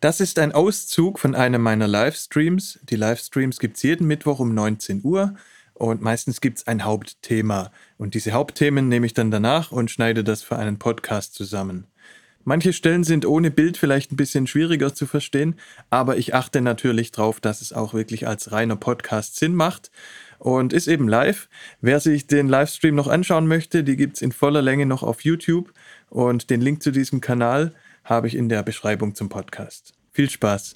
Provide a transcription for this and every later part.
Das ist ein Auszug von einem meiner Livestreams. Die Livestreams gibt es jeden Mittwoch um 19 Uhr und meistens gibt es ein Hauptthema. Und diese Hauptthemen nehme ich dann danach und schneide das für einen Podcast zusammen. Manche Stellen sind ohne Bild vielleicht ein bisschen schwieriger zu verstehen, aber ich achte natürlich darauf, dass es auch wirklich als reiner Podcast Sinn macht und ist eben live. Wer sich den Livestream noch anschauen möchte, die gibt es in voller Länge noch auf YouTube und den Link zu diesem Kanal habe ich in der Beschreibung zum Podcast. Viel Spaß!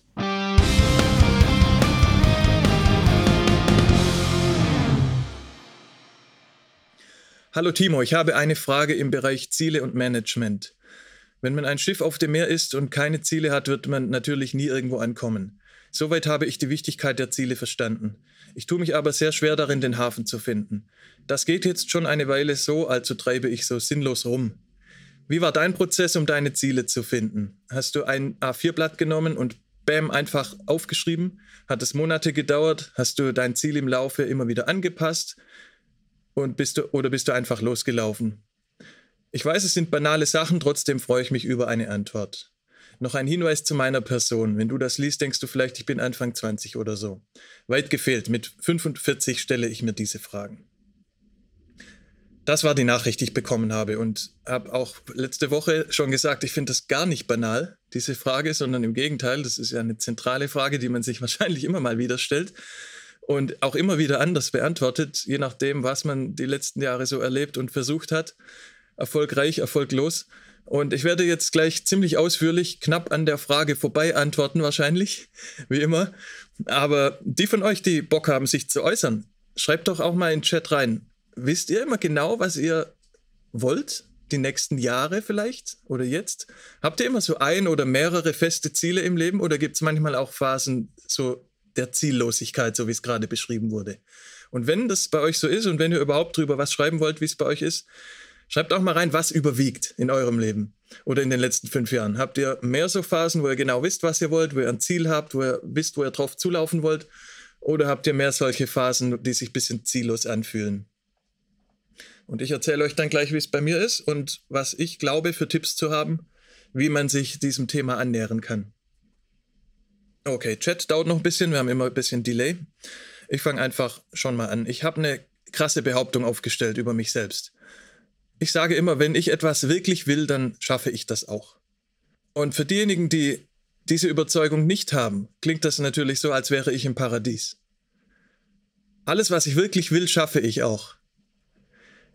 Hallo Timo, ich habe eine Frage im Bereich Ziele und Management. Wenn man ein Schiff auf dem Meer ist und keine Ziele hat, wird man natürlich nie irgendwo ankommen. Soweit habe ich die Wichtigkeit der Ziele verstanden. Ich tue mich aber sehr schwer darin, den Hafen zu finden. Das geht jetzt schon eine Weile so, also treibe ich so sinnlos rum. Wie war dein Prozess, um deine Ziele zu finden? Hast du ein A4-Blatt genommen und bam, einfach aufgeschrieben? Hat es Monate gedauert? Hast du dein Ziel im Laufe immer wieder angepasst? Und bist du, oder bist du einfach losgelaufen? Ich weiß, es sind banale Sachen, trotzdem freue ich mich über eine Antwort. Noch ein Hinweis zu meiner Person. Wenn du das liest, denkst du vielleicht, ich bin Anfang 20 oder so. Weit gefehlt. Mit 45 stelle ich mir diese Fragen. Das war die Nachricht, die ich bekommen habe und habe auch letzte Woche schon gesagt, ich finde das gar nicht banal, diese Frage, sondern im Gegenteil, das ist ja eine zentrale Frage, die man sich wahrscheinlich immer mal wieder stellt und auch immer wieder anders beantwortet, je nachdem, was man die letzten Jahre so erlebt und versucht hat. Erfolgreich, erfolglos. Und ich werde jetzt gleich ziemlich ausführlich, knapp an der Frage vorbei antworten, wahrscheinlich, wie immer. Aber die von euch, die Bock haben, sich zu äußern, schreibt doch auch mal in den Chat rein wisst ihr immer genau, was ihr wollt? Die nächsten Jahre vielleicht oder jetzt? Habt ihr immer so ein oder mehrere feste Ziele im Leben oder gibt es manchmal auch Phasen so der Ziellosigkeit, so wie es gerade beschrieben wurde? Und wenn das bei euch so ist und wenn ihr überhaupt drüber was schreiben wollt, wie es bei euch ist, schreibt auch mal rein, was überwiegt in eurem Leben oder in den letzten fünf Jahren. Habt ihr mehr so Phasen, wo ihr genau wisst, was ihr wollt, wo ihr ein Ziel habt, wo ihr wisst, wo ihr drauf zulaufen wollt? Oder habt ihr mehr solche Phasen, die sich ein bisschen ziellos anfühlen? Und ich erzähle euch dann gleich, wie es bei mir ist und was ich glaube für Tipps zu haben, wie man sich diesem Thema annähern kann. Okay, Chat dauert noch ein bisschen, wir haben immer ein bisschen Delay. Ich fange einfach schon mal an. Ich habe eine krasse Behauptung aufgestellt über mich selbst. Ich sage immer, wenn ich etwas wirklich will, dann schaffe ich das auch. Und für diejenigen, die diese Überzeugung nicht haben, klingt das natürlich so, als wäre ich im Paradies. Alles, was ich wirklich will, schaffe ich auch.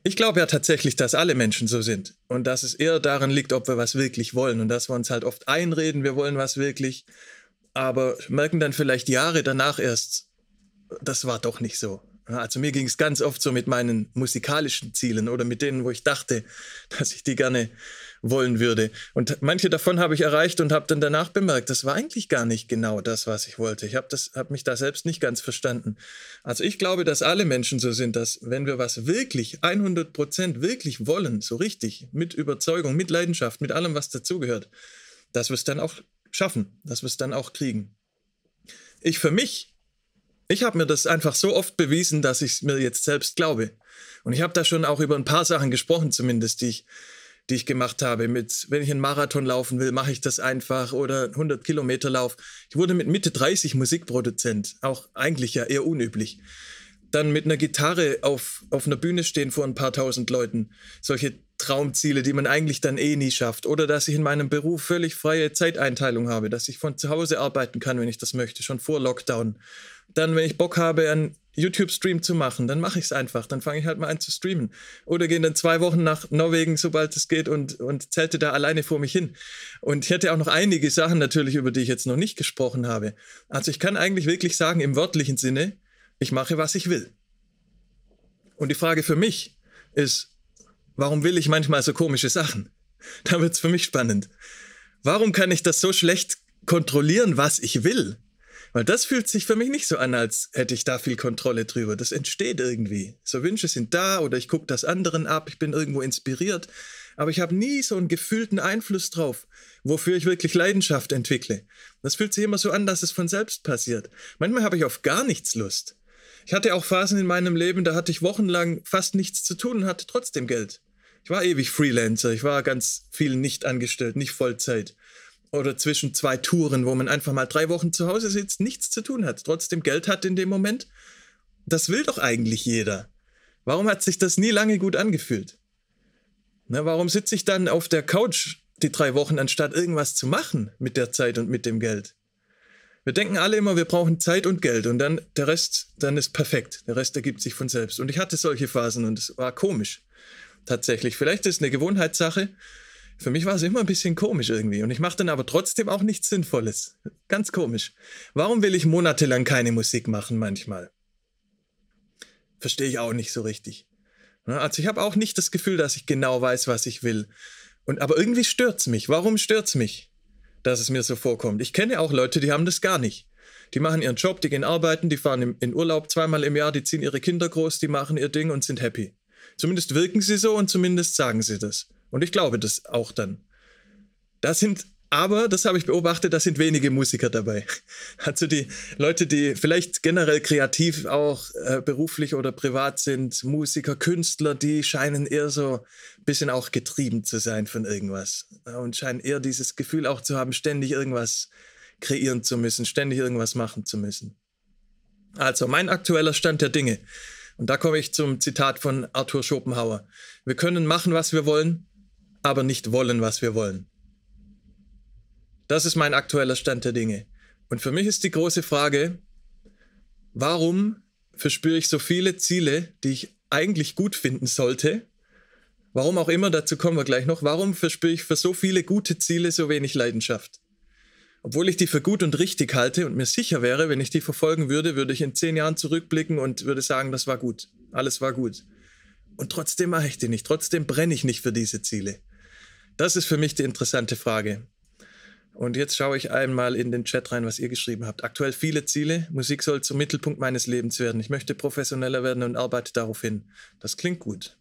Ich glaube ja tatsächlich, dass alle Menschen so sind und dass es eher daran liegt, ob wir was wirklich wollen und dass wir uns halt oft einreden, wir wollen was wirklich, aber merken dann vielleicht Jahre danach erst, das war doch nicht so. Also mir ging es ganz oft so mit meinen musikalischen Zielen oder mit denen, wo ich dachte, dass ich die gerne wollen würde. Und manche davon habe ich erreicht und habe dann danach bemerkt, das war eigentlich gar nicht genau das, was ich wollte. Ich habe hab mich da selbst nicht ganz verstanden. Also ich glaube, dass alle Menschen so sind, dass wenn wir was wirklich 100 Prozent wirklich wollen, so richtig, mit Überzeugung, mit Leidenschaft, mit allem, was dazugehört, dass wir es dann auch schaffen, dass wir es dann auch kriegen. Ich für mich, ich habe mir das einfach so oft bewiesen, dass ich es mir jetzt selbst glaube. Und ich habe da schon auch über ein paar Sachen gesprochen, zumindest, die ich die ich gemacht habe. Mit, wenn ich einen Marathon laufen will, mache ich das einfach oder 100 Kilometer Lauf. Ich wurde mit Mitte 30 Musikproduzent, auch eigentlich ja eher unüblich. Dann mit einer Gitarre auf, auf einer Bühne stehen vor ein paar tausend Leuten. Solche Traumziele, die man eigentlich dann eh nie schafft. Oder dass ich in meinem Beruf völlig freie Zeiteinteilung habe, dass ich von zu Hause arbeiten kann, wenn ich das möchte, schon vor Lockdown. Dann, wenn ich Bock habe, an YouTube-Stream zu machen, dann mache ich es einfach. Dann fange ich halt mal an zu streamen. Oder gehe dann zwei Wochen nach Norwegen, sobald es geht, und, und zelte da alleine vor mich hin. Und ich hätte auch noch einige Sachen natürlich, über die ich jetzt noch nicht gesprochen habe. Also ich kann eigentlich wirklich sagen, im wörtlichen Sinne, ich mache, was ich will. Und die Frage für mich ist, warum will ich manchmal so komische Sachen? Da wird es für mich spannend. Warum kann ich das so schlecht kontrollieren, was ich will? Weil das fühlt sich für mich nicht so an, als hätte ich da viel Kontrolle drüber. Das entsteht irgendwie. So Wünsche sind da oder ich gucke das anderen ab, ich bin irgendwo inspiriert. Aber ich habe nie so einen gefühlten Einfluss drauf, wofür ich wirklich Leidenschaft entwickle. Das fühlt sich immer so an, dass es von selbst passiert. Manchmal habe ich auf gar nichts Lust. Ich hatte auch Phasen in meinem Leben, da hatte ich wochenlang fast nichts zu tun und hatte trotzdem Geld. Ich war ewig Freelancer, ich war ganz viel nicht angestellt, nicht Vollzeit. oder zwischen zwei Touren, wo man einfach mal drei Wochen zu Hause sitzt, nichts zu tun hat, trotzdem Geld hat in dem Moment. Das will doch eigentlich jeder. Warum hat sich das nie lange gut angefühlt? Na, warum sitze ich dann auf der Couch die drei Wochen, anstatt irgendwas zu machen mit der Zeit und mit dem Geld? Wir denken alle immer, wir brauchen Zeit und Geld und dann der Rest, dann ist perfekt. Der Rest ergibt sich von selbst. Und ich hatte solche Phasen und es war komisch. Tatsächlich. Vielleicht ist es eine Gewohnheitssache. Für mich war es immer ein bisschen komisch irgendwie. Und ich mache dann aber trotzdem auch nichts Sinnvolles. Ganz komisch. Warum will ich monatelang keine Musik machen manchmal? Verstehe ich auch nicht so richtig. Also ich habe auch nicht das Gefühl, dass ich genau weiß, was ich will. Und aber irgendwie stört es mich. Warum stört es mich, dass es mir so vorkommt? Ich kenne auch Leute, die haben das gar nicht. Die machen ihren Job, die gehen arbeiten, die fahren in Urlaub zweimal im Jahr, die ziehen ihre Kinder groß, die machen ihr Ding und sind happy. Zumindest wirken sie so und zumindest sagen sie das. Und ich glaube das auch dann. Das sind aber, das habe ich beobachtet, da sind wenige Musiker dabei. Also die Leute, die vielleicht generell kreativ auch äh, beruflich oder privat sind, Musiker, Künstler, die scheinen eher so ein bisschen auch getrieben zu sein von irgendwas. Und scheinen eher dieses Gefühl auch zu haben, ständig irgendwas kreieren zu müssen, ständig irgendwas machen zu müssen. Also mein aktueller Stand der Dinge. Und da komme ich zum Zitat von Arthur Schopenhauer. Wir können machen, was wir wollen, aber nicht wollen, was wir wollen. Das ist mein aktueller Stand der Dinge. Und für mich ist die große Frage, warum verspüre ich so viele Ziele, die ich eigentlich gut finden sollte? Warum auch immer, dazu kommen wir gleich noch. Warum verspüre ich für so viele gute Ziele so wenig Leidenschaft? Obwohl ich die für gut und richtig halte und mir sicher wäre, wenn ich die verfolgen würde, würde ich in zehn Jahren zurückblicken und würde sagen, das war gut. Alles war gut. Und trotzdem mache ich die nicht. Trotzdem brenne ich nicht für diese Ziele. Das ist für mich die interessante Frage. Und jetzt schaue ich einmal in den Chat rein, was ihr geschrieben habt. Aktuell viele Ziele. Musik soll zum Mittelpunkt meines Lebens werden. Ich möchte professioneller werden und arbeite darauf hin. Das klingt gut.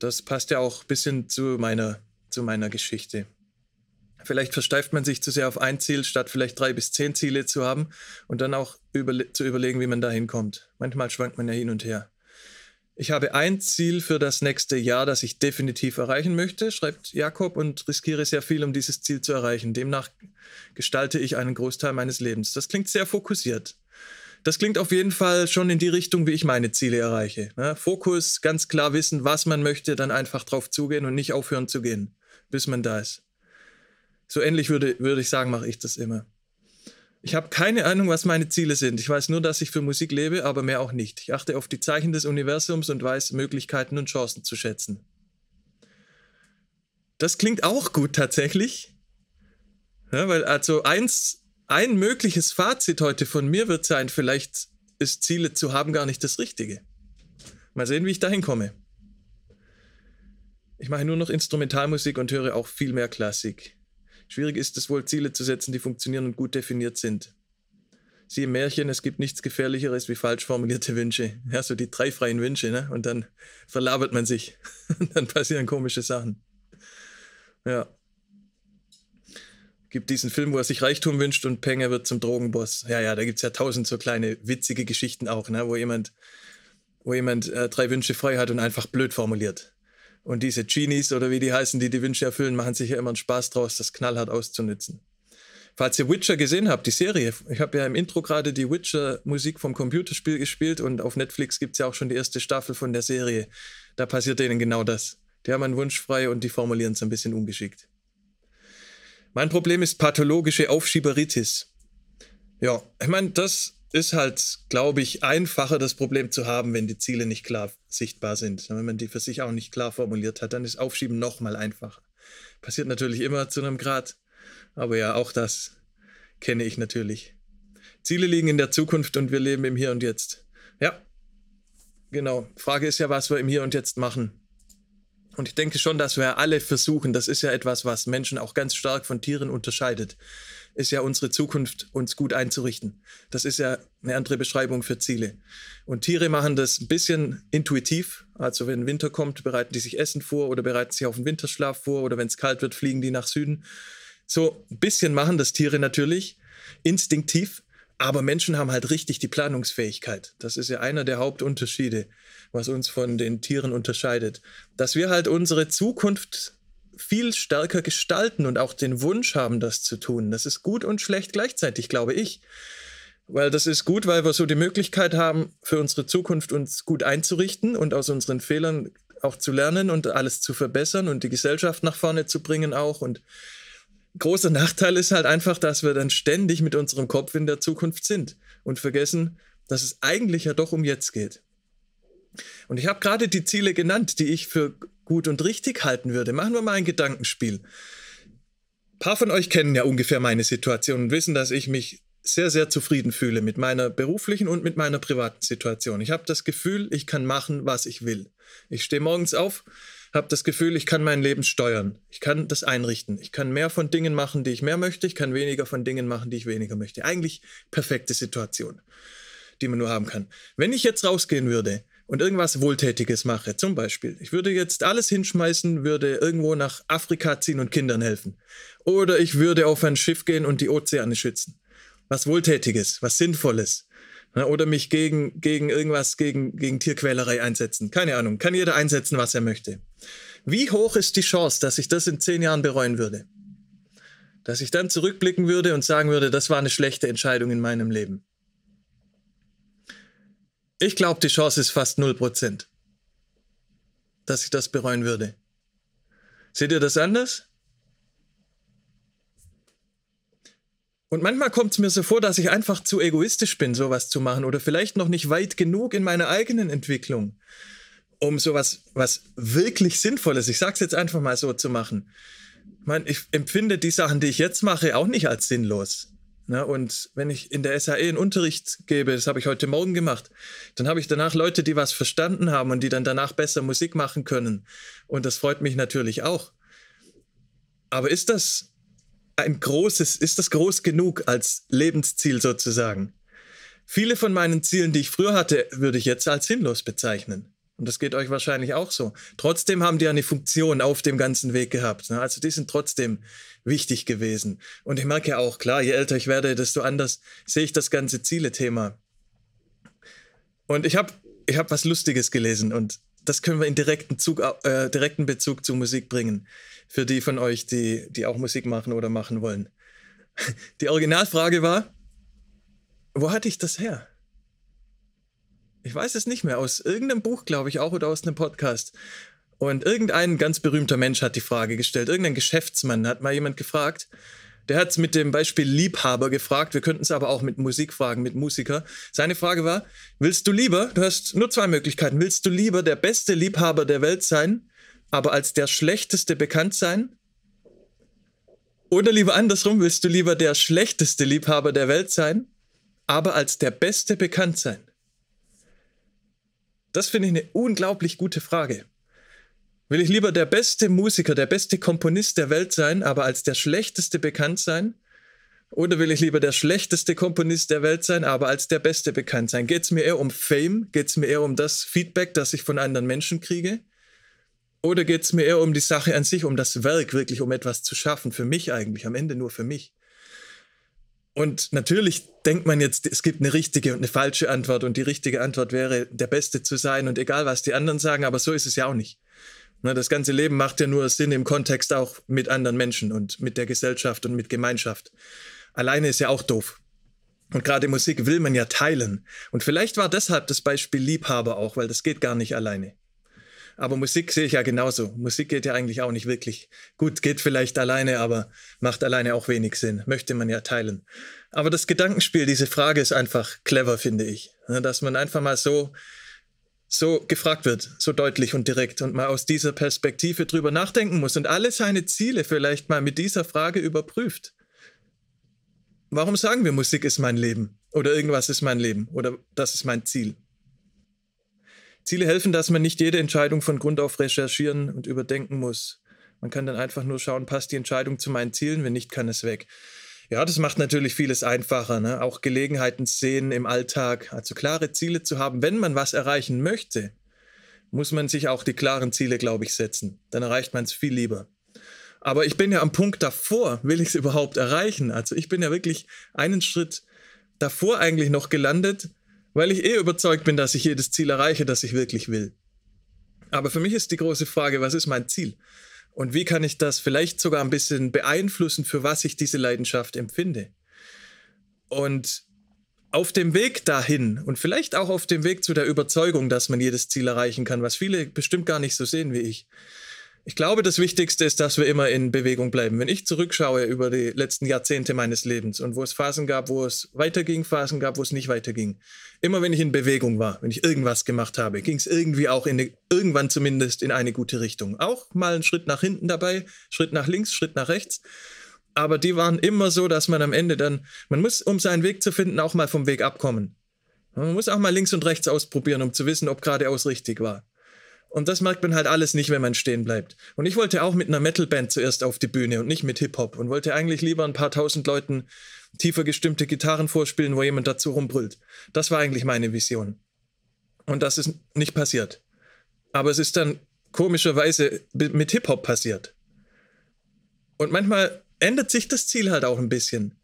Das passt ja auch ein bisschen zu meiner, zu meiner Geschichte. Vielleicht versteift man sich zu sehr auf ein Ziel, statt vielleicht drei bis zehn Ziele zu haben und dann auch überle zu überlegen, wie man da hinkommt. Manchmal schwankt man ja hin und her. Ich habe ein Ziel für das nächste Jahr, das ich definitiv erreichen möchte, schreibt Jakob, und riskiere sehr viel, um dieses Ziel zu erreichen. Demnach gestalte ich einen Großteil meines Lebens. Das klingt sehr fokussiert. Das klingt auf jeden Fall schon in die Richtung, wie ich meine Ziele erreiche. Ne? Fokus, ganz klar wissen, was man möchte, dann einfach drauf zugehen und nicht aufhören zu gehen, bis man da ist. So ähnlich würde, würde ich sagen, mache ich das immer. Ich habe keine Ahnung, was meine Ziele sind. Ich weiß nur, dass ich für Musik lebe, aber mehr auch nicht. Ich achte auf die Zeichen des Universums und weiß Möglichkeiten und Chancen zu schätzen. Das klingt auch gut tatsächlich. Ja, weil also eins, ein mögliches Fazit heute von mir wird sein, vielleicht ist Ziele zu haben gar nicht das Richtige. Mal sehen, wie ich dahin komme. Ich mache nur noch Instrumentalmusik und höre auch viel mehr Klassik. Schwierig ist es wohl, Ziele zu setzen, die funktionieren und gut definiert sind. Sie im Märchen, es gibt nichts Gefährlicheres wie falsch formulierte Wünsche. Ja, so die drei freien Wünsche, ne? Und dann verlabert man sich. Und dann passieren komische Sachen. Ja. Gibt diesen Film, wo er sich Reichtum wünscht und Penge wird zum Drogenboss. Ja, ja, da gibt es ja tausend so kleine witzige Geschichten auch, ne? Wo jemand, wo jemand äh, drei Wünsche frei hat und einfach blöd formuliert. Und diese Genies oder wie die heißen, die die Wünsche erfüllen, machen sich ja immer einen Spaß draus, das knallhart auszunützen. Falls ihr Witcher gesehen habt, die Serie, ich habe ja im Intro gerade die Witcher-Musik vom Computerspiel gespielt und auf Netflix gibt es ja auch schon die erste Staffel von der Serie. Da passiert denen genau das. Die haben einen Wunsch frei und die formulieren es ein bisschen ungeschickt. Mein Problem ist pathologische Aufschieberitis. Ja, ich meine, das ist halt, glaube ich, einfacher, das Problem zu haben, wenn die Ziele nicht klar sichtbar sind. Wenn man die für sich auch nicht klar formuliert hat, dann ist Aufschieben noch mal einfacher. Passiert natürlich immer zu einem Grad, aber ja, auch das kenne ich natürlich. Ziele liegen in der Zukunft und wir leben im Hier und Jetzt. Ja, genau. Frage ist ja, was wir im Hier und Jetzt machen. Und ich denke schon, dass wir alle versuchen, das ist ja etwas, was Menschen auch ganz stark von Tieren unterscheidet ist ja unsere Zukunft, uns gut einzurichten. Das ist ja eine andere Beschreibung für Ziele. Und Tiere machen das ein bisschen intuitiv. Also wenn Winter kommt, bereiten die sich Essen vor oder bereiten sich auf den Winterschlaf vor oder wenn es kalt wird, fliegen die nach Süden. So ein bisschen machen das Tiere natürlich instinktiv, aber Menschen haben halt richtig die Planungsfähigkeit. Das ist ja einer der Hauptunterschiede, was uns von den Tieren unterscheidet. Dass wir halt unsere Zukunft viel stärker gestalten und auch den Wunsch haben, das zu tun. Das ist gut und schlecht gleichzeitig, glaube ich. Weil das ist gut, weil wir so die Möglichkeit haben, für unsere Zukunft uns gut einzurichten und aus unseren Fehlern auch zu lernen und alles zu verbessern und die Gesellschaft nach vorne zu bringen auch. Und großer Nachteil ist halt einfach, dass wir dann ständig mit unserem Kopf in der Zukunft sind und vergessen, dass es eigentlich ja doch um jetzt geht. Und ich habe gerade die Ziele genannt, die ich für gut und richtig halten würde. Machen wir mal ein Gedankenspiel. Ein paar von euch kennen ja ungefähr meine Situation und wissen, dass ich mich sehr, sehr zufrieden fühle mit meiner beruflichen und mit meiner privaten Situation. Ich habe das Gefühl, ich kann machen, was ich will. Ich stehe morgens auf, habe das Gefühl, ich kann mein Leben steuern. Ich kann das einrichten. Ich kann mehr von Dingen machen, die ich mehr möchte. Ich kann weniger von Dingen machen, die ich weniger möchte. Eigentlich perfekte Situation, die man nur haben kann. Wenn ich jetzt rausgehen würde und irgendwas Wohltätiges mache, zum Beispiel, ich würde jetzt alles hinschmeißen, würde irgendwo nach Afrika ziehen und Kindern helfen. Oder ich würde auf ein Schiff gehen und die Ozeane schützen. Was Wohltätiges, was Sinnvolles. Oder mich gegen, gegen irgendwas, gegen, gegen Tierquälerei einsetzen. Keine Ahnung, kann jeder einsetzen, was er möchte. Wie hoch ist die Chance, dass ich das in zehn Jahren bereuen würde? Dass ich dann zurückblicken würde und sagen würde, das war eine schlechte Entscheidung in meinem Leben. Ich glaube, die Chance ist fast 0%, dass ich das bereuen würde. Seht ihr das anders? Und manchmal kommt es mir so vor, dass ich einfach zu egoistisch bin, sowas zu machen oder vielleicht noch nicht weit genug in meiner eigenen Entwicklung, um sowas was wirklich Sinnvolles, ich sag's jetzt einfach mal so zu machen. Ich, meine, ich empfinde die Sachen, die ich jetzt mache, auch nicht als sinnlos. Ne? Und wenn ich in der SAE einen Unterricht gebe, das habe ich heute Morgen gemacht, dann habe ich danach Leute, die was verstanden haben und die dann danach besser Musik machen können. Und das freut mich natürlich auch. Aber ist das ein großes, ist das groß genug als Lebensziel sozusagen? Viele von meinen Zielen, die ich früher hatte, würde ich jetzt als sinnlos bezeichnen. Und das geht euch wahrscheinlich auch so. Trotzdem haben die eine Funktion auf dem ganzen Weg gehabt. Ne? Also die sind trotzdem wichtig gewesen. Und ich merke ja auch, klar, je älter ich werde, desto anders sehe ich das ganze Ziele-Thema. Und ich habe ich hab was Lustiges gelesen und das können wir in direkten, Zug, äh, direkten Bezug zu Musik bringen. Für die von euch, die, die auch Musik machen oder machen wollen. Die Originalfrage war, wo hatte ich das her? Ich weiß es nicht mehr, aus irgendeinem Buch, glaube ich, auch oder aus einem Podcast. Und irgendein ganz berühmter Mensch hat die Frage gestellt. Irgendein Geschäftsmann hat mal jemand gefragt. Der hat es mit dem Beispiel Liebhaber gefragt. Wir könnten es aber auch mit Musik fragen, mit Musiker. Seine Frage war, willst du lieber, du hast nur zwei Möglichkeiten, willst du lieber der beste Liebhaber der Welt sein, aber als der schlechteste bekannt sein? Oder lieber andersrum, willst du lieber der schlechteste Liebhaber der Welt sein, aber als der beste bekannt sein? Das finde ich eine unglaublich gute Frage. Will ich lieber der beste Musiker, der beste Komponist der Welt sein, aber als der schlechteste bekannt sein? Oder will ich lieber der schlechteste Komponist der Welt sein, aber als der beste bekannt sein? Geht es mir eher um Fame? Geht es mir eher um das Feedback, das ich von anderen Menschen kriege? Oder geht es mir eher um die Sache an sich, um das Werk, wirklich um etwas zu schaffen? Für mich eigentlich, am Ende nur für mich. Und natürlich denkt man jetzt, es gibt eine richtige und eine falsche Antwort und die richtige Antwort wäre, der Beste zu sein und egal, was die anderen sagen, aber so ist es ja auch nicht. Ne, das ganze Leben macht ja nur Sinn im Kontext auch mit anderen Menschen und mit der Gesellschaft und mit Gemeinschaft. Alleine ist ja auch doof. Und gerade Musik will man ja teilen. Und vielleicht war deshalb das Beispiel Liebhaber auch, weil das geht gar nicht alleine. Aber Musik sehe ich ja genauso. Musik geht ja eigentlich auch nicht wirklich. Gut, geht vielleicht alleine, aber macht alleine auch wenig Sinn. Möchte man ja teilen. Aber das Gedankenspiel, diese Frage ist einfach clever, finde ich. Dass man einfach mal so, so gefragt wird, so deutlich und direkt und mal aus dieser Perspektive drüber nachdenken muss und alle seine Ziele vielleicht mal mit dieser Frage überprüft. Warum sagen wir, Musik ist mein Leben? Oder irgendwas ist mein Leben? Oder das ist mein Ziel? Ziele helfen, dass man nicht jede Entscheidung von Grund auf recherchieren und überdenken muss. Man kann dann einfach nur schauen, passt die Entscheidung zu meinen Zielen, wenn nicht, kann es weg. Ja, das macht natürlich vieles einfacher, ne? auch Gelegenheiten sehen im Alltag, also klare Ziele zu haben. Wenn man was erreichen möchte, muss man sich auch die klaren Ziele, glaube ich, setzen. Dann erreicht man es viel lieber. Aber ich bin ja am Punkt davor, will ich es überhaupt erreichen? Also ich bin ja wirklich einen Schritt davor eigentlich noch gelandet, weil ich eh überzeugt bin, dass ich jedes Ziel erreiche, das ich wirklich will. Aber für mich ist die große Frage, was ist mein Ziel? Und wie kann ich das vielleicht sogar ein bisschen beeinflussen, für was ich diese Leidenschaft empfinde? Und auf dem Weg dahin und vielleicht auch auf dem Weg zu der Überzeugung, dass man jedes Ziel erreichen kann, was viele bestimmt gar nicht so sehen wie ich. Ich glaube, das Wichtigste ist, dass wir immer in Bewegung bleiben. Wenn ich zurückschaue über die letzten Jahrzehnte meines Lebens und wo es Phasen gab, wo es weiterging, Phasen gab, wo es nicht weiterging. Immer wenn ich in Bewegung war, wenn ich irgendwas gemacht habe, ging es irgendwie auch in eine, irgendwann zumindest in eine gute Richtung. Auch mal einen Schritt nach hinten dabei, Schritt nach links, Schritt nach rechts aber die waren immer so, dass man am Ende dann, man muss, um seinen Weg zu finden, auch mal vom Weg abkommen. Man muss auch mal links und rechts ausprobieren, um zu wissen, ob geradeaus richtig war. Und das merkt man halt alles nicht, wenn man stehen bleibt. Und ich wollte auch mit einer Metalband zuerst auf die Bühne und nicht mit Hip-Hop und wollte eigentlich lieber ein paar tausend Leuten tiefer gestimmte Gitarren vorspielen, wo jemand dazu rumbrüllt. Das war eigentlich meine Vision. Und das ist nicht passiert. Aber es ist dann komischerweise mit Hip-Hop passiert. Und manchmal ändert sich das Ziel halt auch ein bisschen.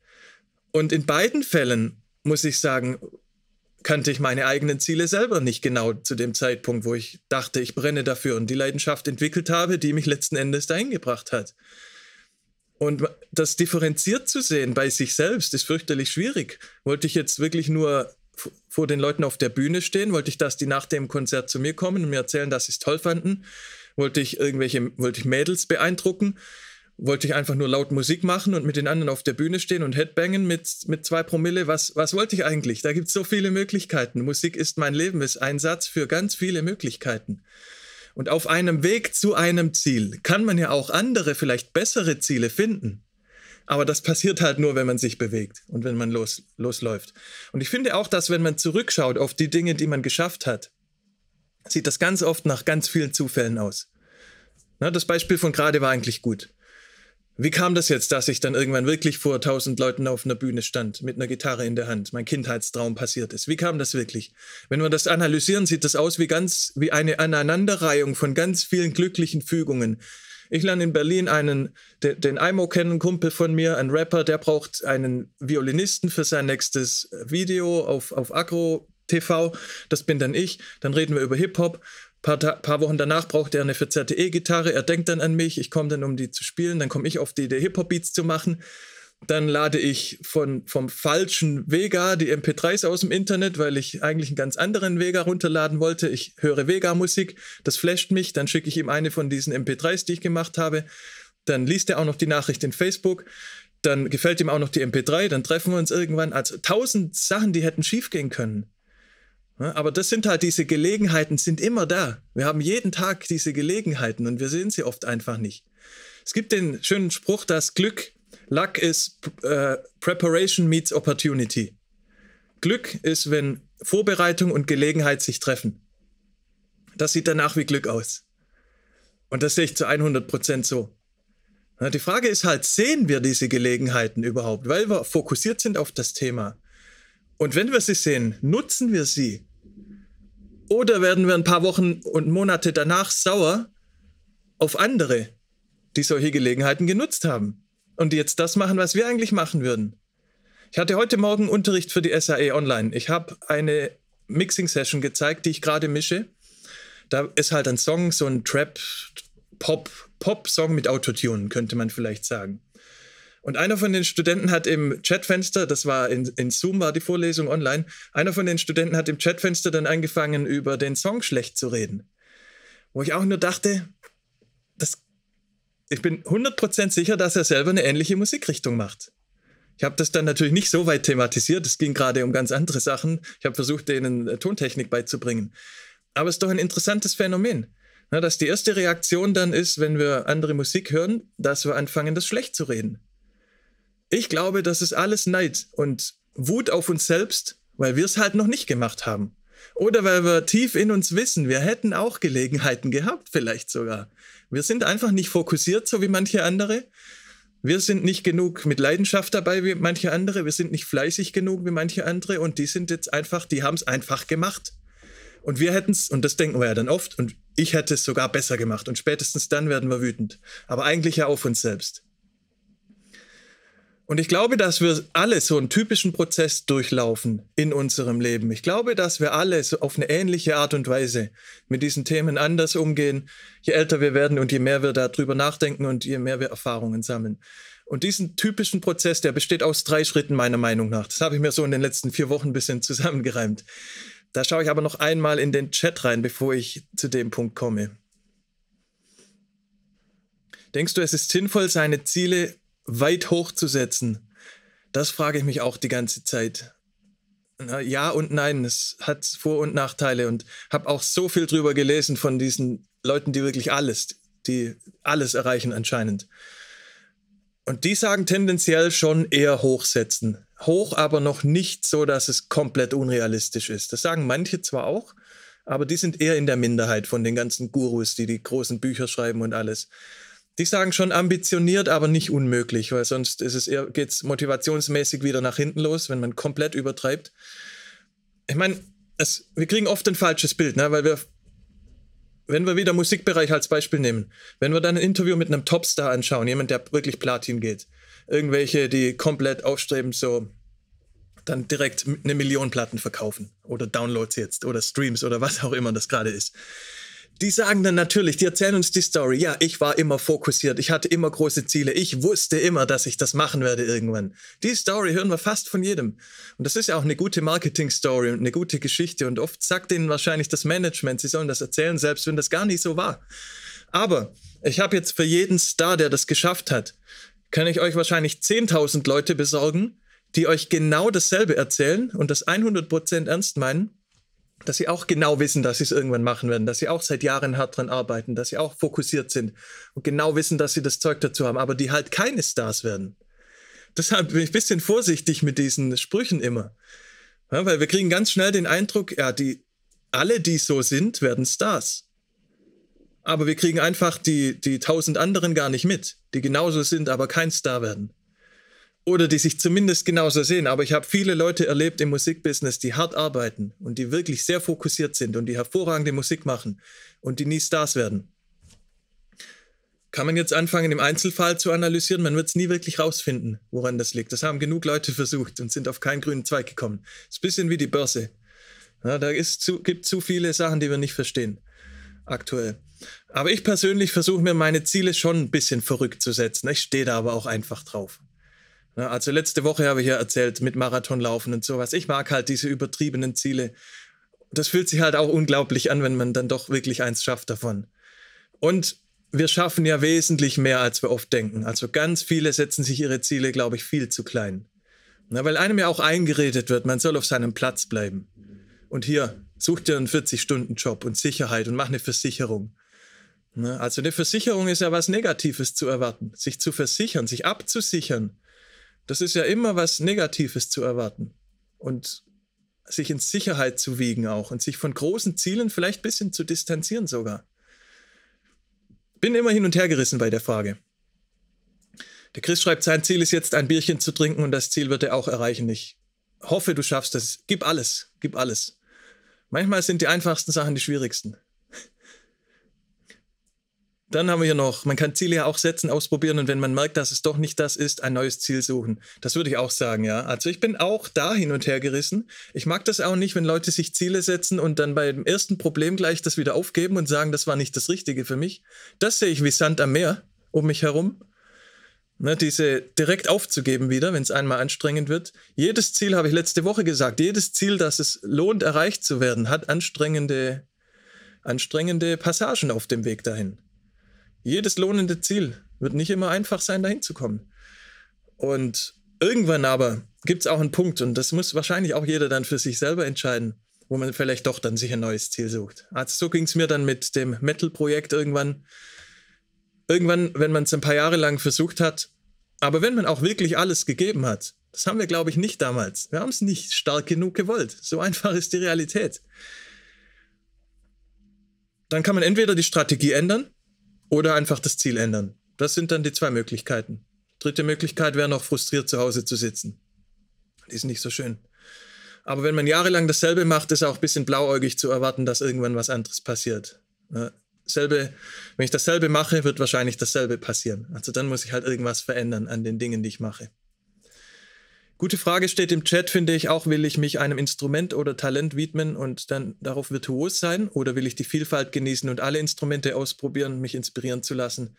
Und in beiden Fällen, muss ich sagen, kannte ich meine eigenen Ziele selber nicht genau zu dem Zeitpunkt, wo ich dachte, ich brenne dafür und die Leidenschaft entwickelt habe, die mich letzten Endes dahin gebracht hat. Und das differenziert zu sehen bei sich selbst ist fürchterlich schwierig. Wollte ich jetzt wirklich nur vor den Leuten auf der Bühne stehen? Wollte ich, dass die nach dem Konzert zu mir kommen und mir erzählen, dass sie es toll fanden? Wollte ich irgendwelche, wollte ich Mädels beeindrucken? Wollte ich einfach nur laut Musik machen und mit den anderen auf der Bühne stehen und Headbangen mit, mit zwei Promille. Was, was wollte ich eigentlich? Da gibt es so viele Möglichkeiten. Musik ist mein Leben, ist ein Satz für ganz viele Möglichkeiten. Und auf einem Weg zu einem Ziel kann man ja auch andere, vielleicht bessere Ziele finden. Aber das passiert halt nur, wenn man sich bewegt und wenn man los, losläuft. Und ich finde auch, dass wenn man zurückschaut auf die Dinge, die man geschafft hat, sieht das ganz oft nach ganz vielen Zufällen aus. Na, das Beispiel von gerade war eigentlich gut. Wie kam das jetzt, dass ich dann irgendwann wirklich vor tausend Leuten auf einer Bühne stand, mit einer Gitarre in der Hand, mein Kindheitstraum passiert ist? Wie kam das wirklich? Wenn wir das analysieren, sieht das aus wie ganz, wie eine Aneinanderreihung von ganz vielen glücklichen Fügungen. Ich lerne in Berlin einen, den, Aimo kennen, Kumpel von mir, ein Rapper, der braucht einen Violinisten für sein nächstes Video auf, auf Agro TV. Das bin dann ich. Dann reden wir über Hip-Hop paar, paar Wochen danach braucht er eine verzerrte E-Gitarre. Er denkt dann an mich. Ich komme dann, um die zu spielen. Dann komme ich auf die Idee, Hip-Hop-Beats zu machen. Dann lade ich von, vom falschen Vega die MP3s aus dem Internet, weil ich eigentlich einen ganz anderen Vega runterladen wollte. Ich höre Vega-Musik, das flasht mich. Dann schicke ich ihm eine von diesen MP3s, die ich gemacht habe. Dann liest er auch noch die Nachricht in Facebook. Dann gefällt ihm auch noch die MP3. Dann treffen wir uns irgendwann. Also tausend Sachen, die hätten schiefgehen können. Aber das sind halt diese Gelegenheiten, sind immer da. Wir haben jeden Tag diese Gelegenheiten und wir sehen sie oft einfach nicht. Es gibt den schönen Spruch, dass Glück, Luck is uh, Preparation meets Opportunity. Glück ist, wenn Vorbereitung und Gelegenheit sich treffen. Das sieht danach wie Glück aus. Und das sehe ich zu 100 Prozent so. Die Frage ist halt, sehen wir diese Gelegenheiten überhaupt, weil wir fokussiert sind auf das Thema? Und wenn wir sie sehen, nutzen wir sie. Oder werden wir ein paar Wochen und Monate danach sauer auf andere, die solche Gelegenheiten genutzt haben und die jetzt das machen, was wir eigentlich machen würden. Ich hatte heute Morgen Unterricht für die SAE Online. Ich habe eine Mixing-Session gezeigt, die ich gerade mische. Da ist halt ein Song, so ein Trap, Pop, Pop-Song mit Autotune, könnte man vielleicht sagen. Und einer von den Studenten hat im Chatfenster, das war in, in Zoom, war die Vorlesung online, einer von den Studenten hat im Chatfenster dann angefangen, über den Song schlecht zu reden. Wo ich auch nur dachte, das, ich bin 100% sicher, dass er selber eine ähnliche Musikrichtung macht. Ich habe das dann natürlich nicht so weit thematisiert, es ging gerade um ganz andere Sachen. Ich habe versucht, denen äh, Tontechnik beizubringen. Aber es ist doch ein interessantes Phänomen. dass die erste Reaktion dann ist, wenn wir andere Musik hören, dass wir anfangen, das schlecht zu reden. Ich glaube, das ist alles Neid und Wut auf uns selbst, weil wir es halt noch nicht gemacht haben. Oder weil wir tief in uns wissen, wir hätten auch Gelegenheiten gehabt, vielleicht sogar. Wir sind einfach nicht fokussiert, so wie manche andere. Wir sind nicht genug mit Leidenschaft dabei wie manche andere. Wir sind nicht fleißig genug wie manche andere. Und die sind jetzt einfach, die haben es einfach gemacht. Und wir hätten es, und das denken wir ja dann oft, und ich hätte es sogar besser gemacht. Und spätestens dann werden wir wütend. Aber eigentlich ja auf uns selbst. Und ich glaube, dass wir alle so einen typischen Prozess durchlaufen in unserem Leben. Ich glaube, dass wir alle so auf eine ähnliche Art und Weise mit diesen Themen anders umgehen, je älter wir werden und je mehr wir darüber nachdenken und je mehr wir Erfahrungen sammeln. Und diesen typischen Prozess, der besteht aus drei Schritten meiner Meinung nach. Das habe ich mir so in den letzten vier Wochen ein bisschen zusammengereimt. Da schaue ich aber noch einmal in den Chat rein, bevor ich zu dem Punkt komme. Denkst du, es ist sinnvoll, seine Ziele weit hochzusetzen? Das frage ich mich auch die ganze Zeit. Ja und nein, es hat Vor- und Nachteile und habe auch so viel drüber gelesen von diesen Leuten, die wirklich alles, die alles erreichen anscheinend. Und die sagen tendenziell schon eher hochsetzen. Hoch, aber noch nicht so, dass es komplett unrealistisch ist. Das sagen manche zwar auch, aber die sind eher in der Minderheit von den ganzen Gurus, die die großen Bücher schreiben und alles. Die sagen schon ambitioniert, aber nicht unmöglich, weil sonst ist es eher, geht's motivationsmäßig wieder nach hinten los, wenn man komplett übertreibt. Ich meine, wir kriegen oft ein falsches Bild, ne? weil wir, wenn wir wieder Musikbereich als Beispiel nehmen, wenn wir dann ein Interview mit einem Topstar anschauen, jemand, der wirklich Platin geht, irgendwelche, die komplett aufstreben, so dann direkt eine Million Platten verkaufen oder Downloads jetzt oder Streams oder was auch immer das gerade ist die sagen dann natürlich, die erzählen uns die Story. Ja, ich war immer fokussiert, ich hatte immer große Ziele, ich wusste immer, dass ich das machen werde irgendwann. Die Story hören wir fast von jedem. Und das ist ja auch eine gute Marketing-Story und eine gute Geschichte. Und oft sagt ihnen wahrscheinlich das Management, sie sollen das erzählen, selbst wenn das gar nicht so war. Aber ich habe jetzt für jeden Star, der das geschafft hat, kann ich euch wahrscheinlich 10.000 Leute besorgen, die euch genau dasselbe erzählen und das 100% ernst meinen dass sie auch genau wissen, dass sie es irgendwann machen werden, dass sie auch seit Jahren hart dran arbeiten, dass sie auch fokussiert sind und genau wissen, dass sie das Zeug dazu haben, aber die halt keine Stars werden. Deshalb bin ich ein bisschen vorsichtig mit diesen Sprüchen immer. Ja, weil wir kriegen ganz schnell den Eindruck, ja, die, alle, die so sind, werden Stars. Aber wir kriegen einfach die, die tausend anderen gar nicht mit, die genauso sind, aber kein Star werden oder die sich zumindest genauso sehen. Aber ich habe viele Leute erlebt im Musikbusiness, die hart arbeiten und die wirklich sehr fokussiert sind und die hervorragende Musik machen und die nie Stars werden. Kann man jetzt anfangen, im Einzelfall zu analysieren? Man wird es nie wirklich rausfinden, woran das liegt. Das haben genug Leute versucht und sind auf keinen grünen Zweig gekommen. Ist ein bisschen wie die Börse. Ja, da ist zu, gibt zu viele Sachen, die wir nicht verstehen aktuell. Aber ich persönlich versuche mir meine Ziele schon ein bisschen verrückt zu setzen. Ich stehe da aber auch einfach drauf. Ne, also letzte Woche habe ich ja erzählt mit Marathonlaufen und sowas. Ich mag halt diese übertriebenen Ziele. Das fühlt sich halt auch unglaublich an, wenn man dann doch wirklich eins schafft davon. Und wir schaffen ja wesentlich mehr, als wir oft denken. Also ganz viele setzen sich ihre Ziele, glaube ich, viel zu klein. Na, weil einem ja auch eingeredet wird, man soll auf seinem Platz bleiben. Und hier, such dir einen 40-Stunden-Job und Sicherheit und mach eine Versicherung. Na, also eine Versicherung ist ja was Negatives zu erwarten. Sich zu versichern, sich abzusichern das ist ja immer was Negatives zu erwarten. Und sich in Sicherheit zu wiegen auch und sich von großen Zielen vielleicht ein bisschen zu distanzieren sogar. Bin immer hin und her gerissen bei der Frage. Der Chris schreibt, sein Ziel ist jetzt ein Bierchen zu trinken und das Ziel wird er auch erreichen. Ich hoffe, du schaffst das. Gib alles, gib alles. Manchmal sind die einfachsten Sachen die schwierigsten. Dann haben wir hier noch, man kann Ziele ja auch setzen, ausprobieren und wenn man merkt, dass es doch nicht das ist, ein neues Ziel suchen. Das würde ich auch sagen, ja. Also ich bin auch da hin und her gerissen. Ich mag das auch nicht, wenn Leute sich Ziele setzen und dann beim ersten Problem gleich das wieder aufgeben und sagen, das war nicht das Richtige für mich. Das sehe ich wie Sand am Meer um mich herum. Ne, diese direkt aufzugeben wieder, wenn es einmal anstrengend wird. Jedes Ziel, habe ich letzte Woche gesagt, jedes Ziel, das es lohnt, erreicht zu werden, hat anstrengende, anstrengende Passagen auf dem Weg dahin jedes lohnende Ziel wird nicht immer einfach sein, dahin zu kommen. Und irgendwann aber gibt es auch einen Punkt, und das muss wahrscheinlich auch jeder dann für sich selber entscheiden, wo man vielleicht doch dann sich ein neues Ziel sucht. Also so ging es mir dann mit dem Metal-Projekt irgendwann. Irgendwann, wenn man es ein paar Jahre lang versucht hat, aber wenn man auch wirklich alles gegeben hat, das haben wir, glaube ich, nicht damals. Wir haben es nicht stark genug gewollt. So einfach ist die Realität. Dann kann man entweder die Strategie ändern oder einfach das Ziel ändern. Das sind dann die zwei Möglichkeiten. Dritte Möglichkeit wäre noch frustriert zu Hause zu sitzen. Die ist nicht so schön. Aber wenn man jahrelang dasselbe macht, ist auch ein bisschen blauäugig zu erwarten, dass irgendwann was anderes passiert. Ja, selbe, wenn ich dasselbe mache, wird wahrscheinlich dasselbe passieren. Also dann muss ich halt irgendwas verändern an den Dingen, die ich mache. Gute Frage steht im Chat, finde ich auch, will ich mich einem Instrument oder Talent widmen und dann darauf virtuos sein oder will ich die Vielfalt genießen und alle Instrumente ausprobieren, mich inspirieren zu lassen?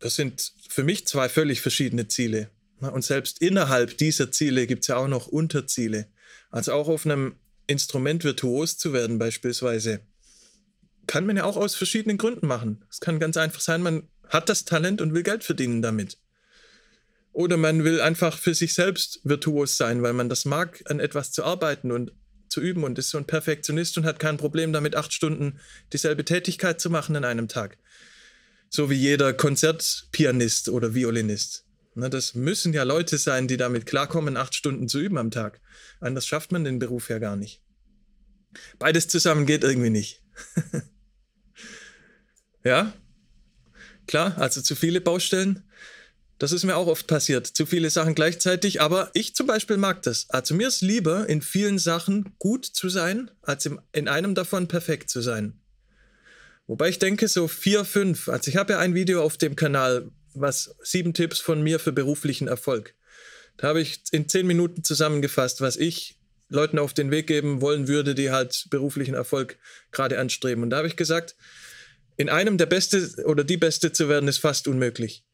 Das sind für mich zwei völlig verschiedene Ziele. Und selbst innerhalb dieser Ziele gibt es ja auch noch Unterziele. Also auch auf einem Instrument virtuos zu werden beispielsweise, kann man ja auch aus verschiedenen Gründen machen. Es kann ganz einfach sein, man hat das Talent und will Geld verdienen damit. Oder man will einfach für sich selbst virtuos sein, weil man das mag, an etwas zu arbeiten und zu üben und ist so ein Perfektionist und hat kein Problem damit, acht Stunden dieselbe Tätigkeit zu machen in einem Tag. So wie jeder Konzertpianist oder Violinist. Das müssen ja Leute sein, die damit klarkommen, acht Stunden zu üben am Tag. Anders schafft man den Beruf ja gar nicht. Beides zusammen geht irgendwie nicht. ja? Klar, also zu viele Baustellen. Das ist mir auch oft passiert. Zu viele Sachen gleichzeitig. Aber ich zum Beispiel mag das. Also mir ist lieber, in vielen Sachen gut zu sein, als in einem davon perfekt zu sein. Wobei ich denke, so vier, fünf. Also ich habe ja ein Video auf dem Kanal, was sieben Tipps von mir für beruflichen Erfolg. Da habe ich in zehn Minuten zusammengefasst, was ich Leuten auf den Weg geben wollen würde, die halt beruflichen Erfolg gerade anstreben. Und da habe ich gesagt, in einem der Beste oder die Beste zu werden, ist fast unmöglich.